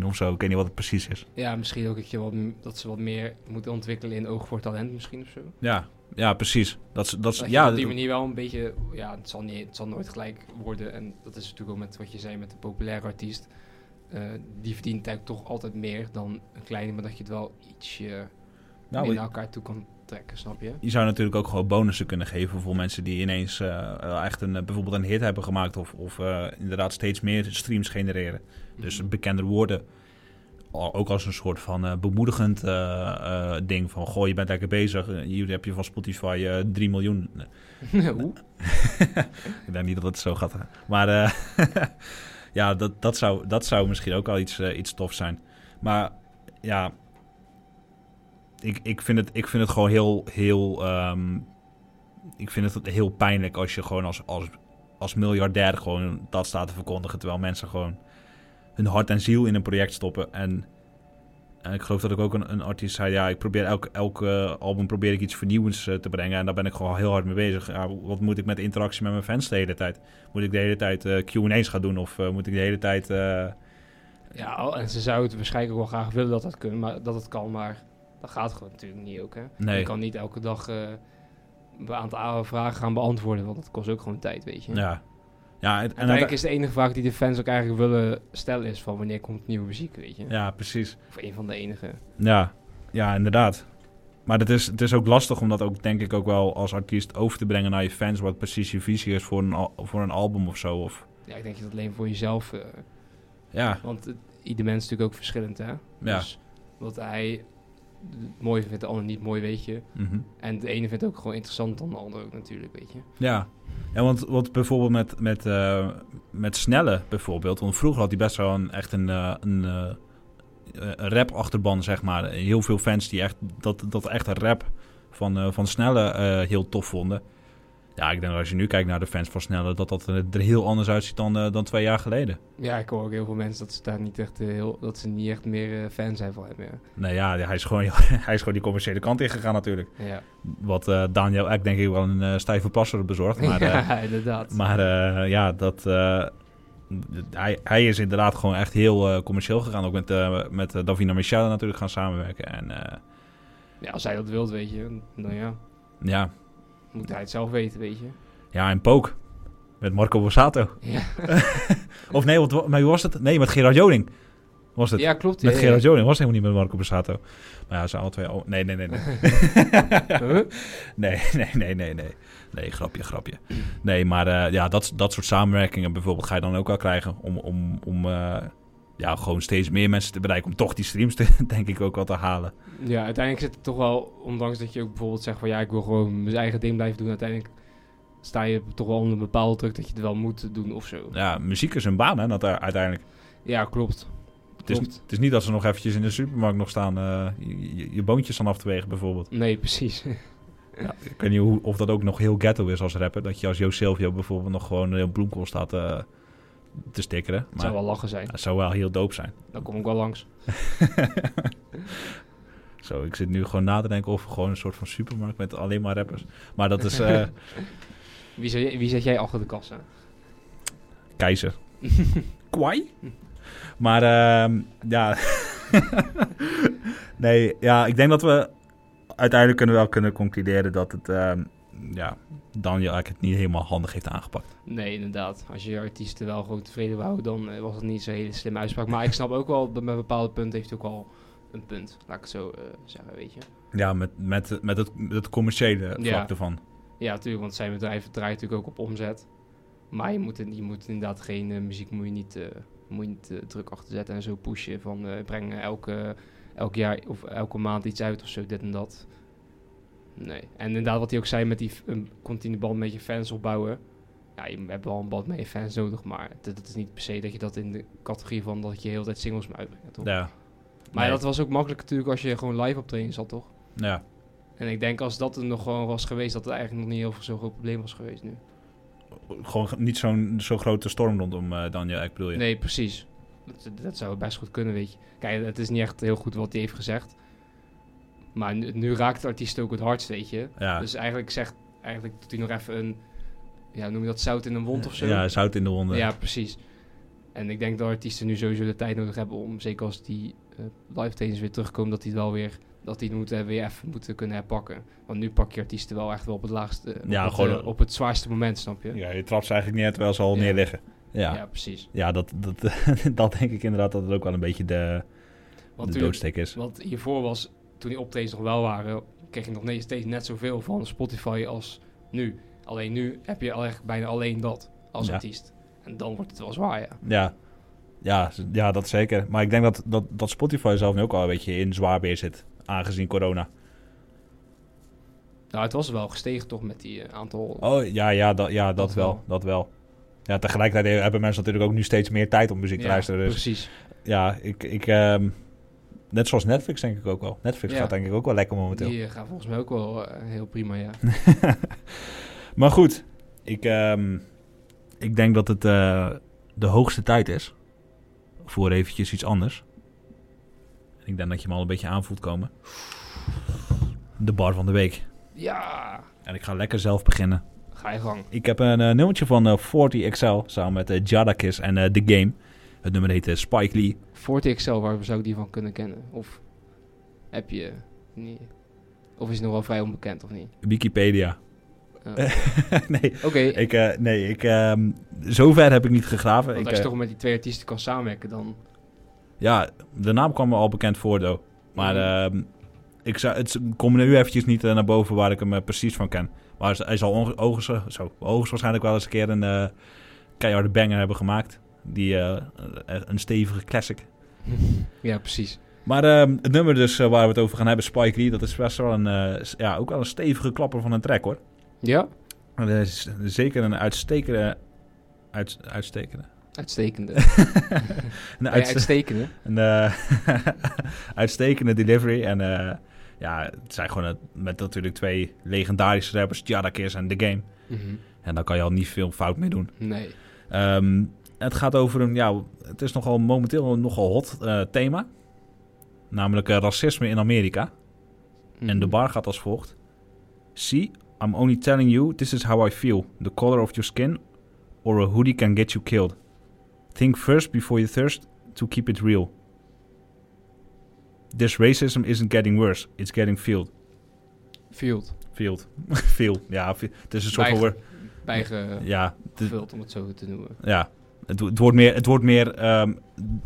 90-10 of zo. Ik weet niet wat het precies is. Ja, misschien ook dat, je wat, dat ze wat meer moeten ontwikkelen in oog voor talent misschien of zo. Ja, ja precies. Dat, dat, Dat ja, op die manier wel een beetje... Ja, het zal, niet, het zal nooit gelijk worden. En dat is natuurlijk ook met wat je zei met de populaire artiest. Eh, die verdient eigenlijk toch altijd meer dan een kleine. Maar dat je het wel ietsje nou, naar elkaar toe kan trekken, snap je? Je zou natuurlijk ook gewoon bonussen kunnen geven voor mensen die ineens eh, echt een, eh, bijvoorbeeld een hit hebben gemaakt. Of, of inderdaad steeds meer streams genereren. Dus Mhm. bekender worden. Al- Ook als een soort van eh, bemoedigend eh, eh, ding. Van goh, je bent lekker bezig. Hier heb je van Spotify eh 3 miljoen. Hoe? Ik denk niet dat het zo gaat. Maar ja, dat, dat, zou, dat zou misschien ook wel iets, iets tof zijn. Maar ja, ik, ik, vind, het, ik vind het gewoon heel, heel, ehm, ik vind het heel pijnlijk als je gewoon als, als, als miljardair gewoon dat staat te verkondigen. Terwijl mensen gewoon hun hart en ziel in een project stoppen. En, en ik geloof dat ik ook een, een artiest zei, ja, ik probeer elk, elk album probeer ik iets vernieuwends eh, te brengen. En daar ben ik gewoon heel hard mee bezig. Ja, wat moet ik met de interactie met mijn fans de hele tijd? Moet ik de hele tijd eh, Q&A's gaan doen? Of eh, moet ik de hele tijd... Ja, en ze zouden het waarschijnlijk ook wel graag willen dat dat, kunnen, maar, dat het kan, maar dat gaat gewoon natuurlijk niet ook. Hè? Nee. Je kan niet elke dag een aantal vragen gaan beantwoorden, want dat kost ook gewoon tijd, weet je. ja. Ja, en, en Uiteindelijk is de enige vraag die de fans ook eigenlijk willen stellen is van wanneer komt nieuwe muziek, weet je. ja, precies. Of een van de enige. Ja, ja inderdaad. Maar het is, het is ook lastig om dat ook, denk ik, ook wel als artiest over te brengen naar je fans. Wat precies je visie is voor een, al- voor een album of zo. Of, Ja, ik denk dat alleen voor jezelf, eh, ja, want het, ieder mens is natuurlijk ook verschillend, hè. Ja. Dus wat hij mooi vindt, de ander niet mooi, weet je. mhm. En de ene vindt het ook gewoon interessant dan de ander ook natuurlijk, weet je. ja. ja want, want bijvoorbeeld met, met, eh, met Snelle bijvoorbeeld. Want vroeger had hij best wel een, echt een, eh, een, rap-achterban, zeg maar. Heel veel fans die echt, dat, dat echt een rap van, van Snelle heel tof vonden. Ja, ik denk dat als je nu kijkt naar de fans van Snelle... dat dat er heel anders uitziet dan, eh, dan twee jaar geleden. Ja, ik hoor ook heel veel mensen dat ze daar niet echt eh, heel, dat ze niet echt meer eh, fan zijn van hem. Ja. Nee, ja, hij is gewoon, hij is gewoon die commerciële kant ingegaan natuurlijk. Ja, Wat Daniel Ek denk ik wel een stijve plasser bezorgt. Maar, ja inderdaad. maar ja, dat, hij, hij is inderdaad gewoon echt heel commercieel gegaan. Ook met, met Davina Michelle natuurlijk gaan samenwerken. En ja, als hij dat wilt, weet je, dan ja, ja, moet hij het zelf weten, weet je. ja, en Pook. Met Marco Borsato. Ja, Of nee, wat, wa- maar wie was het? Nee, met Gerard Joling. Was het? ja klopt. met ja, Gerard ja. Joling was helemaal niet met Marco Borsato. Maar ja, ze alle twee... Oh, nee, nee, nee, nee. Huh? nee, nee, nee, nee, nee. Nee, grapje, grapje. Nee, maar eh, ja, dat, dat soort samenwerkingen bijvoorbeeld ga je dan ook wel krijgen om, om, om eh, ja, gewoon steeds meer mensen te bereiken. Om toch die streams, te, denk ik, ook wel te halen. Ja, uiteindelijk zit het toch wel, ondanks dat je ook bijvoorbeeld zegt van ja, ik wil gewoon mijn eigen ding blijven doen. Uiteindelijk sta je toch wel onder een bepaalde druk dat je het wel moet doen of zo. Ja, muziek is een baan, hè, dat, uiteindelijk. Ja, klopt. Het is, het is niet dat ze nog eventjes in de supermarkt nog staan, eh, je, je, je boontjes aan af te wegen bijvoorbeeld. Nee, precies. Ja, ik weet niet hoe, of dat ook nog heel ghetto is als rapper. Dat je als Jo Silvio bijvoorbeeld nog gewoon een bloemkool staat eh, te stickeren. Het Maar zou wel lachen zijn. het zou wel heel doop zijn. Dan kom ik wel langs. Zo, ik zit nu gewoon na te denken over gewoon een soort van supermarkt met alleen maar rappers. Maar dat is eh, Wie, zet jij- wie zet jij achter de kassa? keizer. Kwai? Maar ehm, ja. nee, ja, ik denk dat we uiteindelijk kunnen we wel kunnen concluderen dat het, ehm, ja, Daniel eigenlijk het niet helemaal handig heeft aangepakt. Nee, inderdaad. Als je je artiesten wel gewoon tevreden wou, dan eh, was het niet zo'n hele slimme uitspraak. Maar ik snap ook wel, dat met bepaalde punten heeft hij ook al een punt. Laat ik het zo eh, zeggen, weet je. Ja, met, met, met het, het commerciële vlak Ja. ervan. Ja, natuurlijk, want zijn bedrijf draait natuurlijk ook op omzet. Maar je moet, je moet inderdaad geen eh, muziek moet je niet, moet je niet druk achter zetten en zo pushen van breng elke, elk jaar of elke maand iets uit of zo, dit en dat. Nee. En inderdaad, wat hij ook zei met die f- een continu band met je fans opbouwen. Ja, je hebt wel een band met je fans nodig, maar het, is niet per se dat je dat in de categorie van dat je heel tijd singles moet uitbrengen, toch? Ja. Maar Nee. dat was ook makkelijk natuurlijk als je gewoon live optreden zat, toch? Ja. En ik denk als dat er nog gewoon was geweest, dat het eigenlijk nog niet heel veel zo'n groot probleem was geweest nu. Gewoon niet zo'n zo'n grote storm rondom eh Daniel, ik bedoel je. Nee, precies. Dat, dat zou best goed kunnen, weet je. Kijk, het is niet echt heel goed wat hij heeft gezegd. Maar nu, nu raakt de artiest ook het hardst, weet je. Ja. Dus eigenlijk zegt, eigenlijk doet hij nog even een, ja, noem je dat zout in een wond of zo? Ja, zout in de wonden. Ja, precies. En ik denk dat artiesten nu sowieso de tijd nodig hebben om, zeker als die eh live trainers weer terugkomen, dat die het wel weer, dat die het moeten, weer even moeten kunnen herpakken. Want nu pak je artiesten wel echt wel op het laagste, op, Ja, het, gewoon- eh, op het zwaarste moment, snap je? Ja, je trapt ze eigenlijk neer terwijl ze al Ja. neerliggen. Ja, ja ja. precies. dat, dat, dat denk ik inderdaad dat het ook wel een beetje de, Want de doodsteek is. Want hiervoor was, toen die optredens nog wel waren, kreeg je nog steeds net zoveel van Spotify als nu. Alleen nu heb je al echt bijna alleen dat als Ja. artiest. En dan wordt het wel zwaar, ja. Ja. Ja, ja, dat zeker. Maar ik denk dat, dat, dat Spotify zelf nu ook al een beetje in zwaar weer zit, aangezien corona. Nou, het was wel gestegen toch met die eh, aantal... Oh, ja, ja, dat, ja, dat, Dat wel. wel. Dat wel. Ja, tegelijkertijd hebben mensen natuurlijk ook nu steeds meer tijd om muziek te Ja, luisteren. Dus precies. ja, ik, ik ehm, net zoals Netflix denk ik ook wel. Netflix Ja. gaat denk ik ook wel lekker momenteel. Die eh, gaan volgens mij ook wel eh, heel prima, ja. Maar goed, ik, ehm, ik denk dat het eh, de hoogste tijd is voor eventjes iets anders. Ik denk dat je hem al een beetje aan voelt komen. De bar van de week. Ja, En ik ga lekker zelf beginnen. ga je gang. Ik heb een nummertje van eh 40 XL samen met Jadakiss en The Game. Het nummer heet eh, Spike Lee. 40 XL, waar zou ik die van kunnen kennen? Of heb je... niet? Of is het nog wel vrij onbekend, of niet? Wikipedia. Uh, nee, Oké, ik, eh, nee ik, ehm, zover heb ik niet gegraven. want Ik, als je eh, toch met die twee artiesten kan samenwerken, dan... Ja, de naam kwam me al bekend voor, though. Maar Mhm. ehm, ik zou, het komt nu eventjes niet naar boven waar ik hem precies van ken. Maar hij zal oogst- zo, hoogstwaarschijnlijk wel eens een keer een keiharde banger hebben gemaakt. Die, eh, een stevige classic. ja, precies. Maar ehm, het nummer dus eh, waar we het over gaan hebben, Spike Lee, dat is best wel een, eh, ja, ook wel een stevige klapper van een track hoor. Ja, Dat is zeker een uitstekende... Uit, uitstekende? uitstekende. Een, uitste- uitstekende. een eh, uitstekende delivery. En eh, ja, het zijn gewoon met natuurlijk twee legendarische rappers, Jadakiss en The Game. Mhm. En daar kan je al niet veel fout mee doen. Nee. Ehm, het gaat over een, ja, het is nogal momenteel een nogal hot eh, thema. Namelijk eh, racisme in Amerika. En de Mhm. bar gaat als volgt. See, I'm only telling you this is how I feel. The color of your skin or a hoodie can get you killed. Think first before you thirst to keep it real. This racism isn't getting worse, it's getting fueled. Field. Field. Feel. Ja, het is een soort van bijgevuld, Ja, de- om het zo te noemen. ja. Het, het wordt meer, het wordt meer ehm,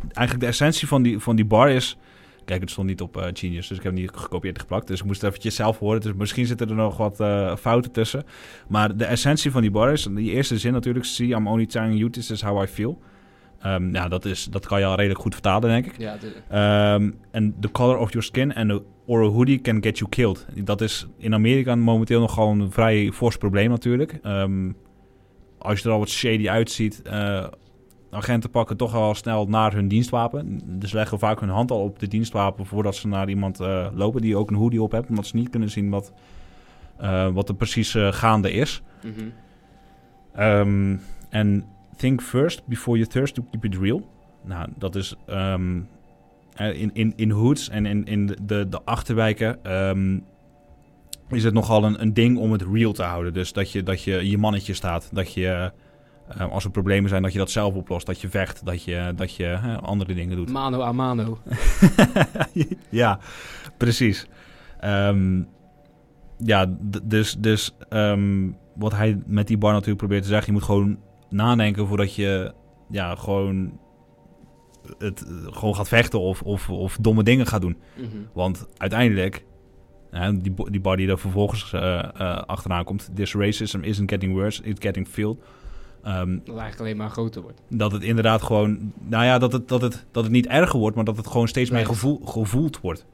eigenlijk de essentie van die, van die bar is... Kijk, het stond niet op eh, Genius, dus ik heb hem niet gekopieerd en geplakt. Dus ik moest het eventjes zelf horen. Dus misschien zitten er nog wat eh, fouten tussen. Maar de essentie van die bar is, die eerste zin natuurlijk... See, I'm only telling you, this is how I feel. Ehm, ja, dat, is, dat kan je al redelijk goed vertalen, denk ik. Ja, Ehm, En the color of your skin and a, or a hoodie can get you killed. Dat is in Amerika momenteel nogal een vrij fors probleem natuurlijk. Als je er al wat shady uitziet, eh agenten pakken toch al snel naar hun dienstwapen. Dus leggen vaak hun hand al op de dienstwapen voordat ze naar iemand eh, lopen die ook een hoodie op heeft. Omdat ze niet kunnen zien wat, eh, wat er precies eh, gaande is. mhm. Ehm, En think first before you thirst to keep it real. Nou, dat is ehm, eh, in, in, in hoods en in, in de, de, de achterwijken ehm, is het nogal een, een ding om het real te houden. Dus dat je dat je, je mannetje staat. Dat je, eh, als er problemen zijn, dat je dat zelf oplost. Dat je vecht, dat je, dat je andere dingen doet. Mano a mano. ja, precies. Ehm, ja, dus, dus ehm, wat hij met die bar natuurlijk probeert te zeggen, je moet gewoon nadenken voordat je ja, gewoon het gewoon gaat vechten of, of, of domme dingen gaat doen. Mhm. Want uiteindelijk, die, die bar die er vervolgens eh, eh, achteraan komt, this racism isn't getting worse, it's getting filled. Ehm, Dat het eigenlijk alleen maar groter wordt. dat het inderdaad gewoon, nou ja, dat het, dat het, dat het niet erger wordt, maar dat het gewoon steeds meer gevoel, gevoeld wordt.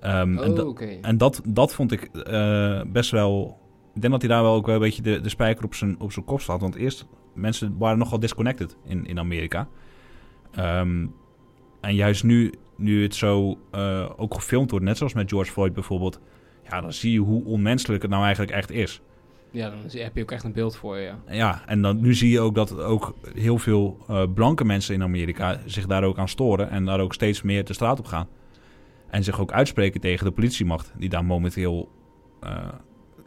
En Oh, da- oké. en dat, dat vond ik eh, best wel. Ik denk dat hij daar wel ook wel een beetje de, de spijker op zijn, op zijn kop slaat. Want eerst, mensen waren nogal disconnected in, in Amerika. Ehm, en juist nu, nu het zo eh, ook gefilmd wordt, net zoals met George Floyd bijvoorbeeld. Ja, dan zie je hoe onmenselijk het nou eigenlijk echt is. Ja, dan heb je ook echt een beeld voor je, ja. Ja, en dan, nu zie je ook dat ook heel veel eh, blanke mensen in Amerika zich daar ook aan storen. En daar ook steeds meer de straat op gaan. En zich ook uitspreken tegen de politiemacht, die daar momenteel eh,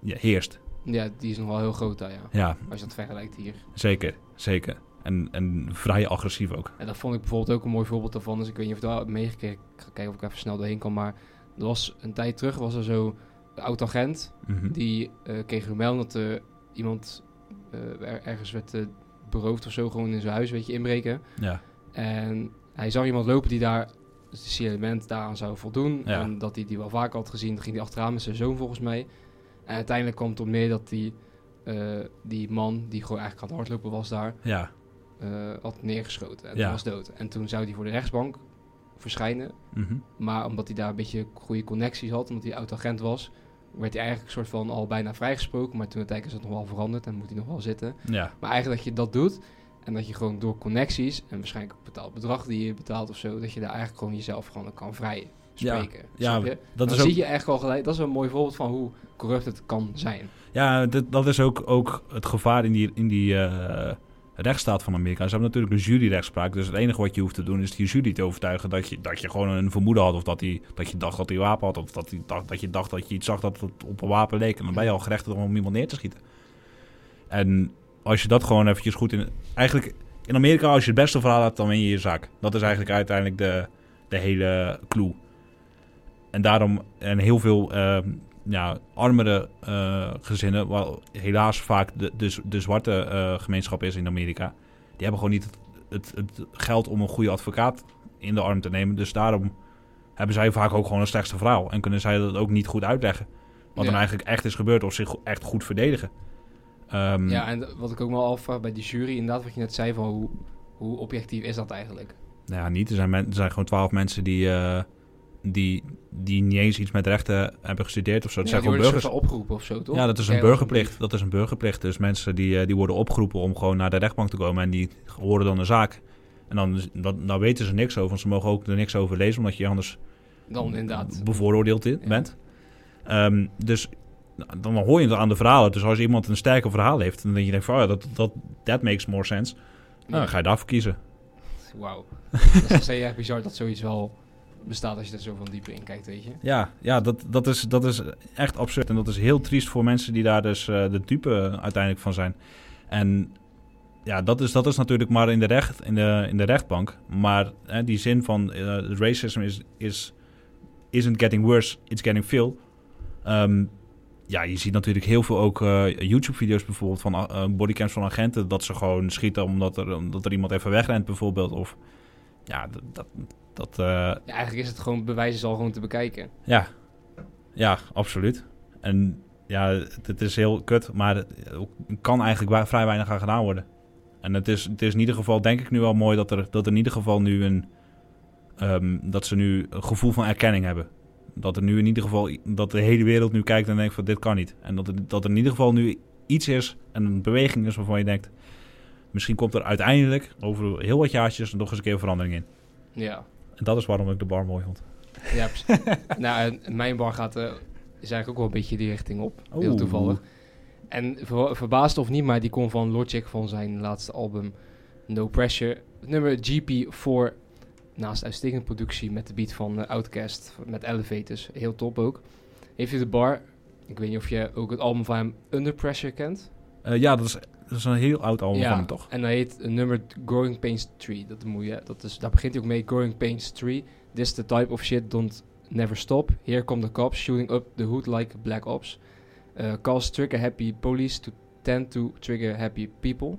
ja, heerst. Ja, die is nog wel heel groot daar, ja. Ja, Als je dat vergelijkt hier. zeker, zeker. En, en vrij agressief ook. En dat vond ik bijvoorbeeld ook een mooi voorbeeld daarvan. Dus ik weet niet of je daar meegekregen. Ik ga kijken of ik even snel doorheen kan. Maar er was een tijd terug was er zo een oud-agent. Mhm. Die eh, kreeg een melding dat er iemand eh, er- ergens werd beroofd of zo. Gewoon in zijn huis, weet je, inbreken. Ja, En hij zag iemand lopen die daar het signalement daaraan zou voldoen. Ja. En dat hij die wel vaker had gezien. Ging hij achteraan met zijn zoon volgens mij. En uiteindelijk kwam het op neer dat die, die man, die gewoon eigenlijk aan het hardlopen was daar, ja, had neergeschoten. En Ja. was dood. En toen zou hij voor de rechtsbank verschijnen. mhm. Maar omdat hij daar een beetje goede connecties had, omdat hij oud-agent was, werd hij eigenlijk soort van al bijna vrijgesproken. Maar toen uiteindelijk is het nog wel veranderd en moet hij nog wel zitten. ja, Maar eigenlijk dat je dat doet en dat je gewoon door connecties en waarschijnlijk ook betaald bedrag die je betaalt of zo, dat je daar eigenlijk gewoon jezelf gewoon kan vrij Ja. spreken. Ja, je? dat Dan is ook, zie je echt al gelijk, dat is een mooi voorbeeld van hoe corrupt het kan zijn. ja, dat, dat is ook, ook het gevaar in die, in die eh, rechtsstaat van Amerika. Ze hebben natuurlijk een juryrechtspraak. Dus het enige wat je hoeft te doen is die jury te overtuigen dat je, dat je gewoon een vermoeden had. Of dat, die, dat je dacht dat hij wapen had. Of dat, dacht, dat je dacht dat je iets zag dat het op een wapen leek. En dan ben je al gerechtigd om iemand neer te schieten. En als je dat gewoon eventjes goed in... Eigenlijk in Amerika, als je het beste verhaal hebt, dan win je je zaak. Dat is eigenlijk uiteindelijk de, de hele clue. En daarom, en heel veel eh, ja, armere eh, gezinnen, waar helaas vaak de, de, de zwarte eh, gemeenschap is in Amerika, die hebben gewoon niet het, het, het geld om een goede advocaat in de arm te nemen. Dus daarom hebben zij vaak ook gewoon een slechtste verhaal. En kunnen zij dat ook niet goed uitleggen. Wat Ja. dan eigenlijk echt is gebeurd of zich echt goed verdedigen. Ehm, Ja, en wat ik ook wel afvraag bij die jury, inderdaad wat je net zei, van hoe, hoe objectief is dat eigenlijk? Nou ja, niet. Er zijn, men- er zijn gewoon twaalf mensen die, eh, die, die niet eens iets met rechten hebben gestudeerd of zo. Ja, zijn gewoon burgers. opgeroepen of zo, toch? Ja, dat is een burgerplicht. Dat is een burgerplicht. Dus mensen die, eh, die worden opgeroepen om gewoon naar de rechtbank te komen en die horen dan een zaak. En dan, dan, dan weten ze niks over, want ze mogen ook er niks over lezen, omdat je anders Dan inderdaad. bevooroordeeld i- Ja. bent. Ehm, dus nou, dan hoor je het aan de verhalen. Dus als iemand een sterker verhaal heeft, dan denk je van, oh ja, dat, dat that makes more sense. Nou, dan ga je daarvoor kiezen. Wauw. dat is erg bizar dat zoiets wel bestaat als je er zo van dieper in kijkt, weet je. Ja, ja dat, dat, is, dat is echt absurd. En dat is heel triest voor mensen die daar dus eh, de dupe uiteindelijk van zijn. En ja, dat is, dat is natuurlijk maar in de, recht, in de, in de rechtbank. Maar hè, die zin van eh, racism is, is, isn't getting worse, it's getting filled. Ehm, ja, je ziet natuurlijk heel veel ook eh, YouTube-video's bijvoorbeeld van uh, bodycams van agenten. Dat ze gewoon schieten omdat er, omdat er iemand even wegrent bijvoorbeeld. Of ja, dat... dat, dat ja, eigenlijk is het gewoon bewijs al gewoon te bekijken. Ja, ja, absoluut. En ja, het, is heel kut, maar het kan eigenlijk vrij weinig aan gedaan worden. En het is, het is in ieder geval, denk ik nu wel mooi dat er, dat er in ieder geval nu een. Ehm, dat ze nu een gevoel van erkenning hebben. Dat er nu in ieder geval. dat de hele wereld nu kijkt en denkt: van dit kan niet. En dat er, dat er in ieder geval nu iets is en een beweging is waarvan je denkt. Misschien komt er uiteindelijk over heel wat jaartjes nog eens een keer verandering in. Ja. En dat is waarom ik de bar mooi vond. Ja, nou, mijn bar gaat, uh, is eigenlijk ook wel een beetje die richting op. Heel toevallig. En ver, verbaasd of niet, maar die komt van Logic van zijn laatste album No Pressure. nummer GP4, naast uitstekende productie met de beat van uh, Outkast, met Elevators. Heel top ook. Heeft u de bar, ik weet niet of je ook het album van hem Under Pressure kent? Uh, ja, dat is, dat is een heel oud album van hem, toch? en hij heet een nummer Growing Pains 3. Dat moet je, dat is, daar begint hij ook mee, Growing Pains 3. This the type of shit don't never stop. Here come the cops shooting up the hood like black ops. Uh, calls trigger happy police to tend to trigger happy people.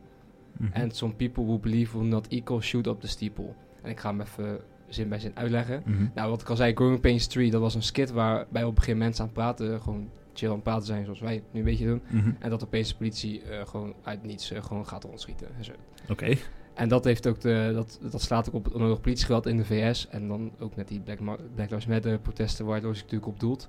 Mhm. And some people who believe will not equal shoot up the steeple. En ik ga hem even zin bij zin uitleggen. Mhm. Nou, wat ik al zei, Growing Pains 3, dat was een skit waarbij op een gegeven mensen aan het praten, gewoon chill aan praten zijn zoals wij nu een beetje doen. Mhm. En dat opeens de politie uh, gewoon uit niets uh, gewoon gaat rondschieten. Oké. En dat, heeft ook de, dat, dat slaat ook op het onnodig politiegeweld in de VS. En dan ook met die Black, Black Lives Matter protesten waar het natuurlijk op doelt.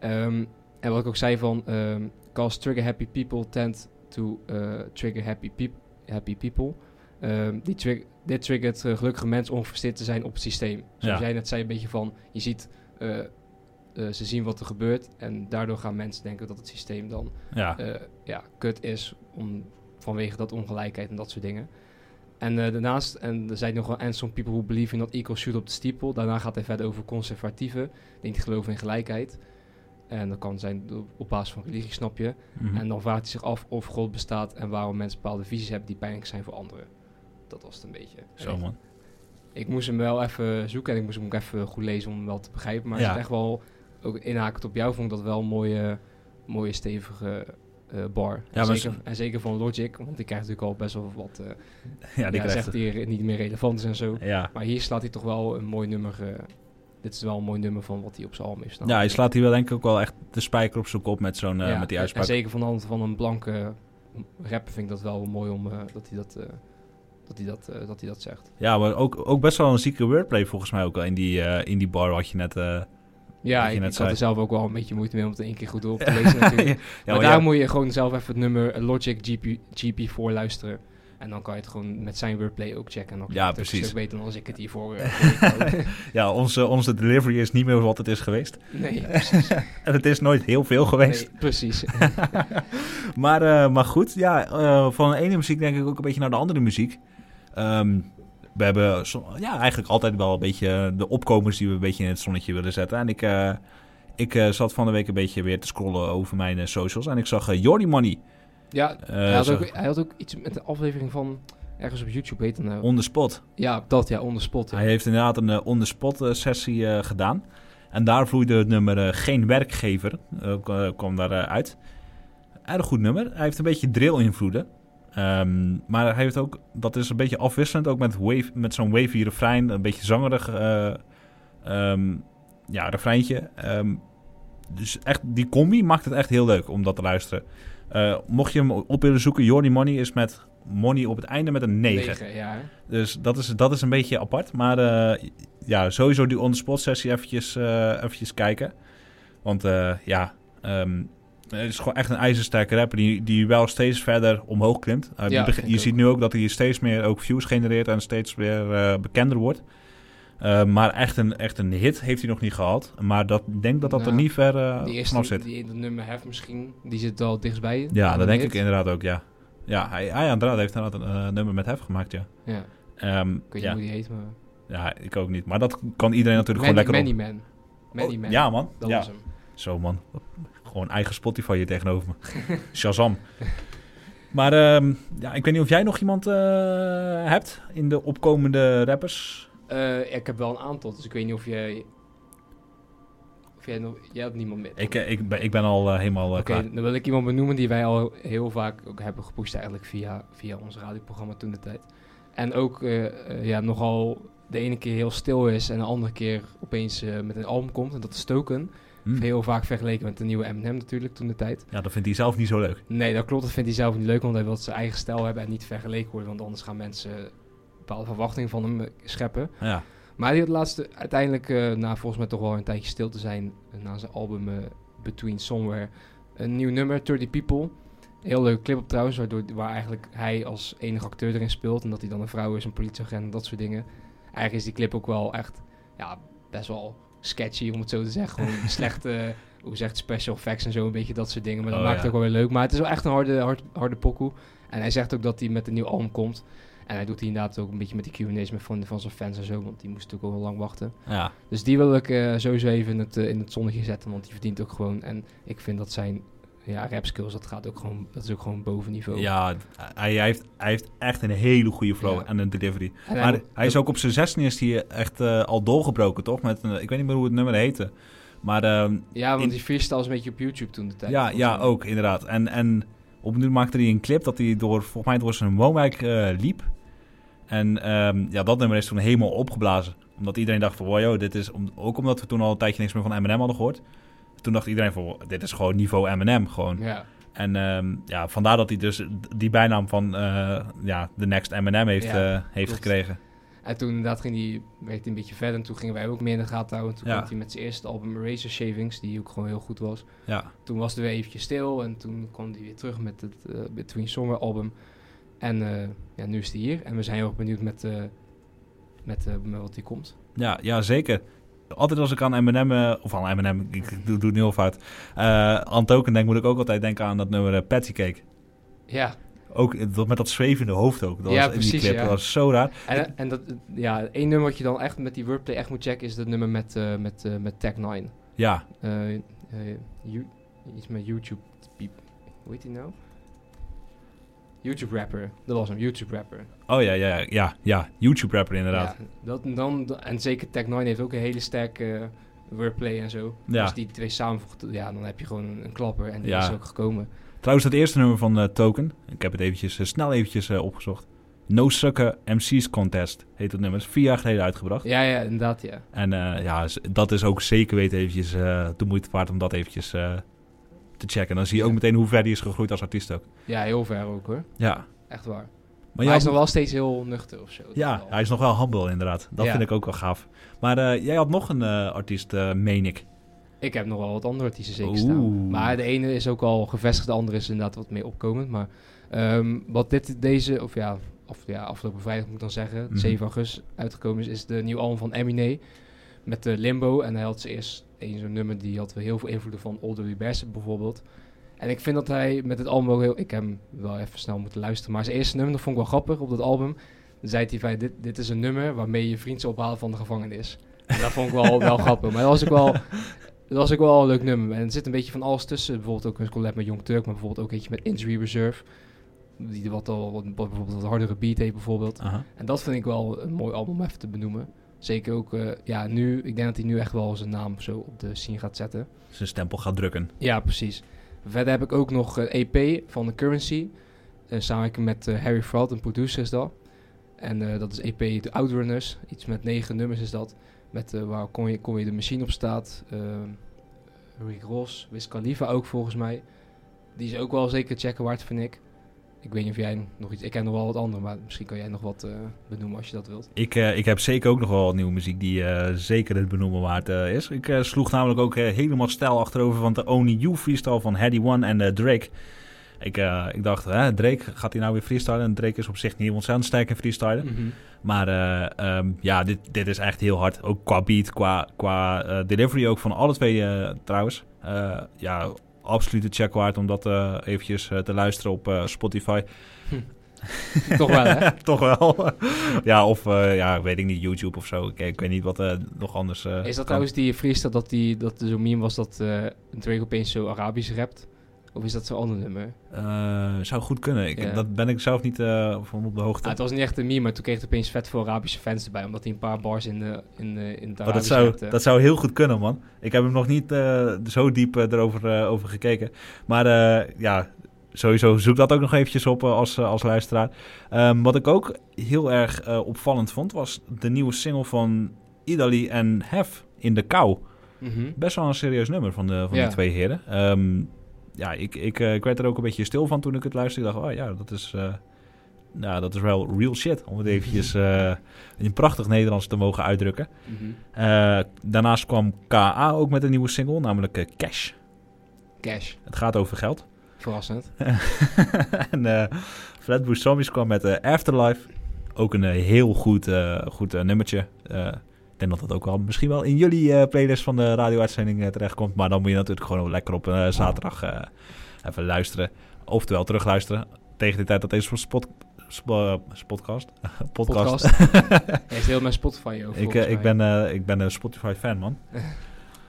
Um, en wat ik ook zei van, um, cause trigger happy people tend to uh, trigger happy, peop happy people. Um, die trig dit triggert gelukkige mensen om te zijn op het systeem. Zoals jij net zei, een beetje van, je ziet, uh, ze zien wat er gebeurt en daardoor gaan mensen denken dat het systeem dan ja. ja, kut is om, vanwege dat ongelijkheid en dat soort dingen. En daarnaast, en er zijn nog wel and some people who believe in not equal shoot op de steeple. Daarna gaat hij verder over conservatieven, die niet geloven in gelijkheid. En dat kan zijn op basis van religie, snap je. Mhm. En dan vraagt hij zich af of God bestaat en waarom mensen bepaalde visies hebben die pijnlijk zijn voor anderen. Dat was het een beetje. Zo man. Ik moest hem wel even zoeken en ik moest hem ook even goed lezen om hem wel te begrijpen. Maar ja. het is echt wel, ook inhakend op jou, vond ik dat wel een mooie, mooie stevige uh, bar. Ja, en, zeker, en zeker van Logic, want die krijgt natuurlijk al best wel wat. Uh, ja, die ja, zegt hier niet meer relevant is en zo. Ja. Maar hier slaat hij toch wel een mooi nummer uh, dit is wel een mooi nummer van wat hij op zijn album heeft staan. Ja, hij slaat hier wel denk ik ook wel echt de spijker op zijn kop met, zo'n, met die uitspraak. En zeker van de hand van een blanke rapper vind ik dat wel mooi om dat hij dat... Dat hij dat, dat hij dat zegt. Ja, maar ook, ook best wel een zieke wordplay volgens mij ook in die, in die bar wat je net ja, ik, ik had er zelf ook wel een beetje moeite mee om het één keer goed op te lezen natuurlijk. ja, maar, daar moet je gewoon zelf even het nummer Logic GP, GP4 luisteren. En dan kan je het gewoon met zijn wordplay ook checken. En dan ja, precies. Het beter dan als ik het hiervoor... Uh, ja, onze, onze delivery is niet meer wat het is geweest. Nee, precies. en het is nooit heel veel geweest. Nee, precies. maar, uh, maar goed, ja, uh, van de ene muziek denk ik ook een beetje naar de andere muziek. Um, we hebben ja, eigenlijk altijd wel een beetje de opkomers die we een beetje in het zonnetje willen zetten. En ik, ik zat van de week een beetje weer te scrollen over mijn socials. En ik zag Jordi Money ja, hij, had ook, hij, had ook, iets met de aflevering van ergens op YouTube weten. Uh, on the spot. Ja, dat ja, on the spot. Hij heeft inderdaad een on the spot sessie gedaan. En daar vloeide het nummer Geen Werkgever, kwam daar uit. Erg goed nummer. Hij heeft een beetje drill-invloeden. Um, maar hij heeft ook, dat is een beetje afwisselend, ook met, wave, met zo'n wavy refrein, een beetje zangerig um, ja, refreintje. Um, dus echt, die combi maakt het echt heel leuk om dat te luisteren. Uh, mocht je hem op willen zoeken, Jordi Money is met Money op het einde met een 9. 9 ja. Dus dat is, dat is een beetje apart. Maar uh, ja, sowieso die on-the-spot sessie eventjes, eventjes kijken. Want ja, um, is gewoon echt een ijzersterke rapper die, die wel steeds verder omhoog klimt. Ja, je ziet nu ook dat hij steeds meer ook views genereert en steeds weer bekender wordt. Uh, maar echt een, echt een hit heeft hij nog niet gehad. Maar dat, ik denk dat dat er nou, niet ver uh, die eerste, zit. Die, dat nummer Hef misschien, die zit al dichtstbij. Ja, dat denk hit. ik inderdaad ook, ja. Ja, hij, hij inderdaad heeft inderdaad een uh, nummer met Hef gemaakt, ja. Ja. Um, ik weet niet hoe die heet, maar... Ja, ik ook niet. Maar dat kan iedereen natuurlijk gewoon lekker Many op. Man. Many oh, Man. Ja, man. Dat ja. was hem. Zo, man. Gewoon eigen Spotify hier tegenover me. Shazam. Maar um, ja, ik weet niet of jij nog iemand hebt in de opkomende rappers... Uh, ik heb wel een aantal, dus ik weet niet of jij... Of jij, nog, jij had niemand meer. Ik, eh, ik, ben, ik ben al eh, helemaal eh, Oké, dan wil ik iemand benoemen die wij al heel vaak ook hebben gepusht eigenlijk via, via ons radioprogramma toen de tijd. En ook eh, eh, ja, nogal de ene keer heel stil is en de andere keer opeens eh, met een album komt. En dat is Token. Hm. Heel vaak vergeleken met de nieuwe Eminem natuurlijk toen de tijd. Ja, dat vindt hij zelf niet zo leuk. Nee, dat klopt. Dat vindt hij zelf niet leuk, want hij wil zijn eigen stijl hebben en niet vergeleken worden. Want anders gaan mensen bepaalde verwachtingen van hem eh, scheppen. Ja, Maar die had laatst uiteindelijk, eh, na volgens mij toch wel een tijdje stil te zijn, eh, na zijn album Between Somewhere, een nieuw nummer, 30 People. Heel leuke clip op trouwens, waardoor, waar eigenlijk hij als enige acteur erin speelt. En dat hij dan een vrouw is, een politieagent en dat soort dingen. Eigenlijk is die clip ook wel echt, ja, best wel sketchy om het zo te zeggen. Gewoon slechte, hoe zegt special effects en zo, een beetje dat soort dingen. Maar dat Oh, maakt ja. het ook wel weer leuk. Maar het is wel echt een harde, hard, harde pokoe. En hij zegt ook dat hij met een nieuw album komt. En hij doet hij inderdaad ook een beetje met die Q&A's met van, van zijn fans en zo. Want die moest natuurlijk al heel lang wachten. ja. Dus die wil ik eh, sowieso even in het, eh, in het zonnetje zetten. Want die verdient ook gewoon. En ik vind dat zijn ja, rap skills, dat gaat ook gewoon, dat is ook gewoon boven niveau. ja hij, hij, heeft, hij heeft echt een hele goede flow Ja. en een delivery. En Maar hij is ook op zijn 16 is hij echt eh, al doorgebroken, toch? Met een, ik weet niet meer hoe het nummer heette. Maar ehm, Ja, want in- die freestyle is een beetje op YouTube toen de tijd. ja, ja, ook inderdaad. En, en op nu maakte hij een clip dat hij door, volgens mij door zijn woonwijk eh, liep. En ehm, ja, dat nummer is toen helemaal opgeblazen. Omdat iedereen dacht van, wow, dit is... Om, ook omdat we toen al een tijdje niks meer van Eminem hadden gehoord. Toen dacht iedereen van, dit is gewoon niveau Eminem, gewoon. Ja, En ehm, ja, vandaar dat hij dus die bijnaam van eh, ja, The Next Eminem heeft, Ja, eh, heeft klopt. gekregen. en toen inderdaad ging hij, hij een beetje verder. En toen gingen wij ook meer in de gaten houden. Toen Ja. kwam hij met zijn eerste album Razor Shavings, die ook gewoon heel goed was. Ja, Toen was het weer eventjes stil. En toen kwam hij weer terug met het eh, Between Somewhere album. En ja, nu is hij hier. En we zijn heel erg benieuwd met, met, met wat hij komt. ja, ja, zeker. Altijd als ik aan Eminem, eh, of aan Eminem, ik, ik doe, doe het nu heel fout. eh aan Token denk, moet ik ook altijd denken aan dat nummer eh, Patsy Cake. Ja, Ook dat, met dat zwevende hoofd ook. Dat Ja, was in die precies, clip. ja. Dat was zo raar. En, en dat, ja, één nummer wat je dan echt met die wordplay echt moet checken is dat nummer met, eh met, met Tech 9. Ja, you- iets met YouTube. Hoe heet die nou? YouTube rapper. Dat was hem, YouTube rapper. oh ja, ja, ja, ja. YouTube rapper inderdaad. Ja, dat, dan, en zeker Tech 9 heeft ook een hele sterke wordplay en zo. Ja. Als die twee samenvoegt, ja, dan heb je gewoon een, klapper. En die Ja. is ook gekomen. Trouwens, dat eerste nummer van eh, Token, ik heb het eventjes, eh, snel eventjes eh, opgezocht. No Sucker MC's Contest heet het nummer. Is vier jaar geleden uitgebracht. Ja, ja, inderdaad, ja. En ja, dat is ook zeker weten eventjes de moeite waard om dat eventjes te checken. Dan zie je ook meteen hoe ver hij is gegroeid als artiest ook. Ja, heel ver ook hoor. Ja. Echt waar. Maar, Maar, hij is nog wel steeds heel nuchter of zo. Ja, wel. hij is nog wel humble inderdaad. Dat Ja. vind ik ook wel gaaf. Maar eh, jij had nog een eh, artiest, eh meen ik. Ik heb nog wel wat andere artiesten zeker Oeh. staan. Maar de ene is ook al gevestigd, de andere is inderdaad wat meer opkomend. Maar ehm, wat dit, deze, of ja, of ja, afgelopen vrijdag moet ik dan zeggen, Mhm. 7 augustus uitgekomen is, is de nieuwe album van Eminem met de Limbo. En hij had ze eerst een zo'n nummer die had heel veel invloeden van Older We Best bijvoorbeeld. En ik vind dat hij met het album heel... Ik heb hem wel even snel moeten luisteren. Maar zijn eerste nummer, dat vond ik wel grappig op dat album. Dan zei hij van, dit, dit is een nummer waarmee je vriend zou ophalen van de gevangenis. En dat vond ik wel, wel grappig. Maar dat was ook wel... Dat was ook wel een leuk nummer. En er zit een beetje van alles tussen. Bijvoorbeeld ook een collab met Young Turk, maar bijvoorbeeld ook eentje met Injury Reserve. Die wat al wat, wat bijvoorbeeld wat hardere beat heeft bijvoorbeeld. En dat vind ik wel een mooi album om even te benoemen. Zeker ook, eh, ja, nu, ik denk dat hij nu echt wel zijn naam zo op de scene gaat zetten. Zijn stempel gaat drukken. Ja, precies. Verder heb ik ook nog een EP van The Currency. Uh, samen met eh, Harry Fraud, een producer is dat. En eh, dat is EP The Outrunners. Iets met negen nummers is dat. Met eh, waar kon je, kon je de machine op staat. Uh, Rick Ross, Wiz Khalifa ook volgens mij. Die is ook wel zeker checken waard, vind ik. Ik weet niet of jij nog iets... Ik ken nog wel wat andere, maar misschien kan jij nog wat eh, benoemen als je dat wilt. Ik, eh, ik heb zeker ook nog wel wat nieuwe muziek die eh, zeker het benoemen waard is. Ik sloeg namelijk ook helemaal stijl achterover van de Only You freestyle van Heady One en Drake. Ik, ik dacht, hè, Drake, gaat hij nou weer freestylen? En Drake is op zich niet ontzettend sterk in freestylen. Mhm. Maar eh, ehm, ja, dit, dit is echt heel hard. Ook qua beat, qua, qua delivery ook van alle twee trouwens. Ja, absoluut de check waard om dat eh, eventjes eh, te luisteren op eh, Spotify. Toch wel, hè? Toch wel. ja, of eh, ja, weet ik niet, YouTube of zo. Ik, ik weet niet wat nog anders eh, Is dat kan. trouwens die freestyle dat, die, dat zo'n meme was dat eh Drake opeens zo Arabisch rapt? Of is dat zo'n ander nummer? Eh, zou goed kunnen. Ik. Dat ben ik zelf niet eh, van op de hoogte. Ah, het was niet echt een meme, maar toen kreeg het opeens vet veel Arabische fans erbij. Omdat hij een paar bars in, de, in, de, in het Oh, dat, zou, dat zou heel goed kunnen, man. Ik heb hem nog niet eh, zo diep erover over gekeken. Maar ja, sowieso zoek dat ook nog eventjes op als, als luisteraar. Ehm, wat ik ook heel erg opvallend vond, was de nieuwe single van Idali en Hef in de kou. Mhm. Best wel een serieus nummer van, de, van die twee heren. Ehm, ja, ik, ik, eh, ik werd er ook een beetje stil van toen ik het luisterde. Ik dacht, oh ja, dat is, eh, ja, dat is wel real shit. Om het eventjes eh, in prachtig Nederlands te mogen uitdrukken. Mhm. Daarnaast kwam KA ook met een nieuwe single, namelijk Cash. Cash, Het gaat over geld. verrassend. en eh Flatbush Zombies kwam met Afterlife. Ook een heel goed, goed nummertje. Denk dat dat ook wel misschien wel in jullie eh, playlist van de radio-uitzending eh, terechtkomt. Maar dan moet je natuurlijk gewoon lekker op eh, zaterdag even luisteren. Oftewel terugluisteren. Tegen de tijd dat deze spot, spo- podcast... podcast. Hij heeft heel mijn Spotify over. ik, ik, ben, ik ben een Spotify-fan, man.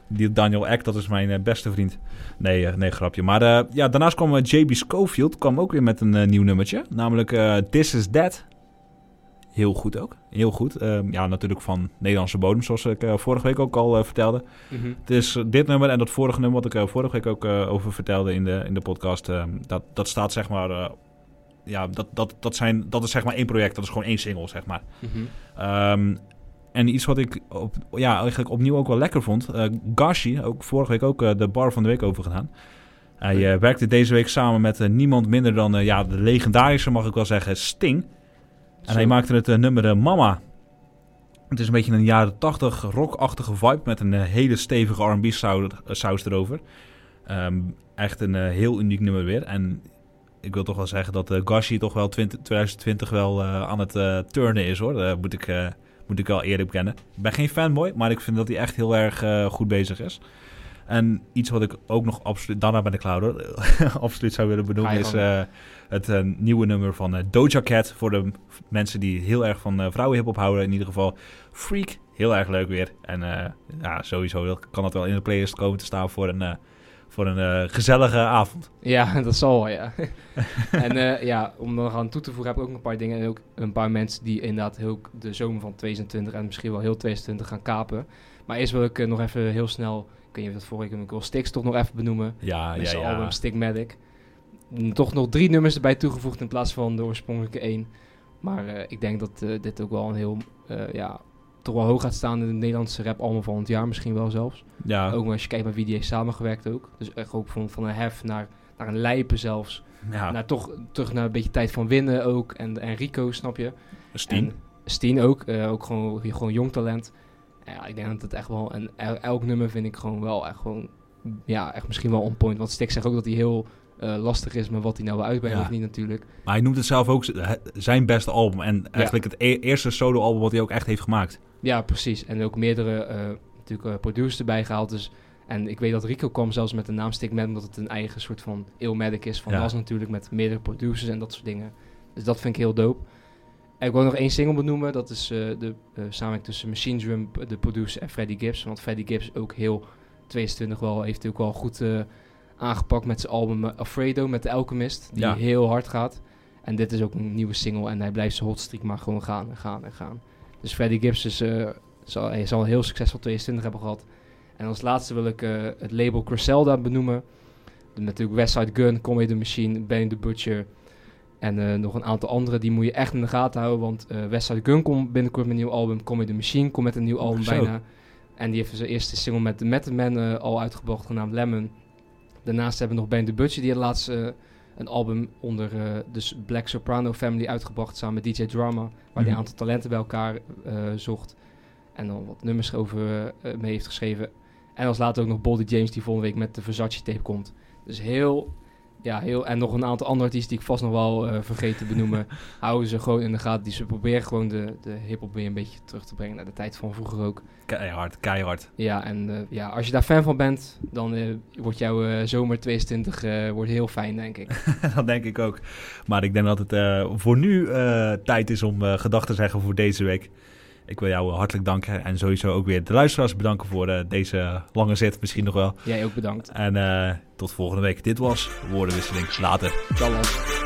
Die Daniel Eck, dat is mijn beste vriend. Nee, nee, grapje. Maar ja, daarnaast kwam JB Schofield kwam ook weer met een nieuw nummertje. Namelijk This Is That. Heel goed ook. Heel goed. Ehm, ja, natuurlijk van Nederlandse bodem, zoals ik eh, vorige week ook al eh, vertelde. Mhm. Het is eh, dit nummer en dat vorige nummer, wat ik vorige week ook over vertelde in de, in de podcast. ehm, dat, dat staat zeg maar... ja, dat, dat, dat, zijn, dat is zeg maar één project. Dat is gewoon één single, zeg maar. Mhm. Ehm, en iets wat ik op, ja, eigenlijk opnieuw ook wel lekker vond. Gashi, ook vorige week ook de bar van de week over gedaan. Hij werkte deze week samen met niemand minder dan ja, de legendarische, mag ik wel zeggen, Sting. En hij maakte het eh, nummer eh, Mama. Het is een beetje een jaren 80 rockachtige vibe met een eh, hele stevige R&B sau- saus erover. Ehm, echt een heel uniek nummer weer. En ik wil toch wel zeggen dat Gashi toch wel 20, 2020 wel aan het turnen is hoor. Dat moet ik, moet ik wel eerlijk bekennen. Ik ben geen fanboy, maar ik vind dat hij echt heel erg goed bezig is. En iets wat ik ook nog absoluut, daarna ben ik klaar absoluut zou willen benoemen is eh, het eh, nieuwe nummer van eh, Doja Cat. Voor de mensen die heel erg van vrouwenhiphop houden in ieder geval. Freak, heel erg leuk weer. En ja, sowieso kan dat wel in de playlist komen te staan voor een, voor een gezellige avond. Ja, dat zal wel, ja. en ja, om er aan toe te voegen heb ik ook nog een paar dingen. En ook een paar mensen die inderdaad heel de zomer van 2020 en misschien wel heel 2020 gaan kapen. Maar eerst wil ik nog even heel snel, niet of dat vorige week, ik wil Stix toch nog even benoemen. Ja, Met ja, zijn ja. album Stigmatic. Mm, Toch nog drie nummers erbij toegevoegd in plaats van de oorspronkelijke één. Maar eh, ik denk dat eh, dit ook wel een heel, eh, ja, toch wel hoog gaat staan in de Nederlandse rap album van het jaar misschien wel zelfs. ja. Ook als je kijkt met wie die heeft samengewerkt ook. Dus echt ook van, van een hef naar, naar een lijpen zelfs. ja. Naar toch terug naar een beetje tijd van winnen ook. En, en Rico, snap je? Steen. En Steen ook. ook gewoon, gewoon jong talent. Ja, ik denk dat het echt wel... En el- elk nummer vind ik gewoon wel echt gewoon... Ja, echt misschien wel on point. Want Stik zegt ook dat hij heel eh, lastig is met wat hij nou wil uitbrengen Ja. of niet natuurlijk. Maar hij noemt het zelf ook zijn beste album. En eigenlijk het e- eerste solo-album wat hij ook echt heeft gemaakt. Ja, precies. En ook meerdere eh, natuurlijk eh, producers erbij gehaald. Dus, en ik weet dat Rico kwam zelfs met de naam Stickman, omdat het een eigen soort van Illmatic is van Ja. Nas natuurlijk, met meerdere producers en dat soort dingen. Dus dat vind ik heel dope. Ik wil nog één single benoemen. Dat is eh, de eh, samenwerking tussen Machine Drum, de producer, en Freddie Gibbs. Want Freddie Gibbs ook heel 22 wel, heeft ook wel goed eh, aangepakt met zijn album Alfredo, met de Alchemist. Die Ja. heel hard gaat. En dit is ook een nieuwe single en hij blijft zijn hotstreak maar gewoon gaan en gaan en gaan. Dus Freddie Gibbs is, zal, hij zal een heel succesvol 22 hebben gehad. En als laatste wil ik het label Griselda benoemen. Met natuurlijk Westside Gun, the Machine, Benny the Butcher. En eh, nog een aantal andere, die moet je echt in de gaten houden. Want eh Westside Gun komt binnenkort met een nieuw album. Conway the Machine komt met een nieuw album Zo. bijna. En die heeft zijn eerste single met The Method Man eh, al uitgebracht, genaamd Lemon. Daarnaast hebben we nog Benny the Butcher, die laatst eh, een album onder eh dus Black Soprano Family uitgebracht. Samen met DJ Drama. Waar hij Mhm. een aantal talenten bij elkaar zocht. En dan wat nummers over mee heeft geschreven. En als later ook nog Boldy James die volgende week met de Versace tape komt. Dus heel, ja, heel... En nog een aantal andere artiesten die ik vast nog wel eh vergeet te benoemen. houden ze gewoon in de gaten. Die ze proberen gewoon de, de hip-hop weer een beetje terug te brengen naar de tijd van vroeger ook. Keihard, keihard. Ja, en eh, ja, als je daar fan van bent, dan eh, wordt jouw zomer 2020 eh, wordt heel fijn, denk ik. dat denk ik ook. Maar ik denk dat het voor nu tijd is om gedag te zeggen voor deze week. Ik wil jou hartelijk danken en sowieso ook weer de luisteraars bedanken voor deze lange zet misschien nog wel. Jij ook bedankt. En tot volgende week. Dit was Woordenwisseling. Later. Ciao.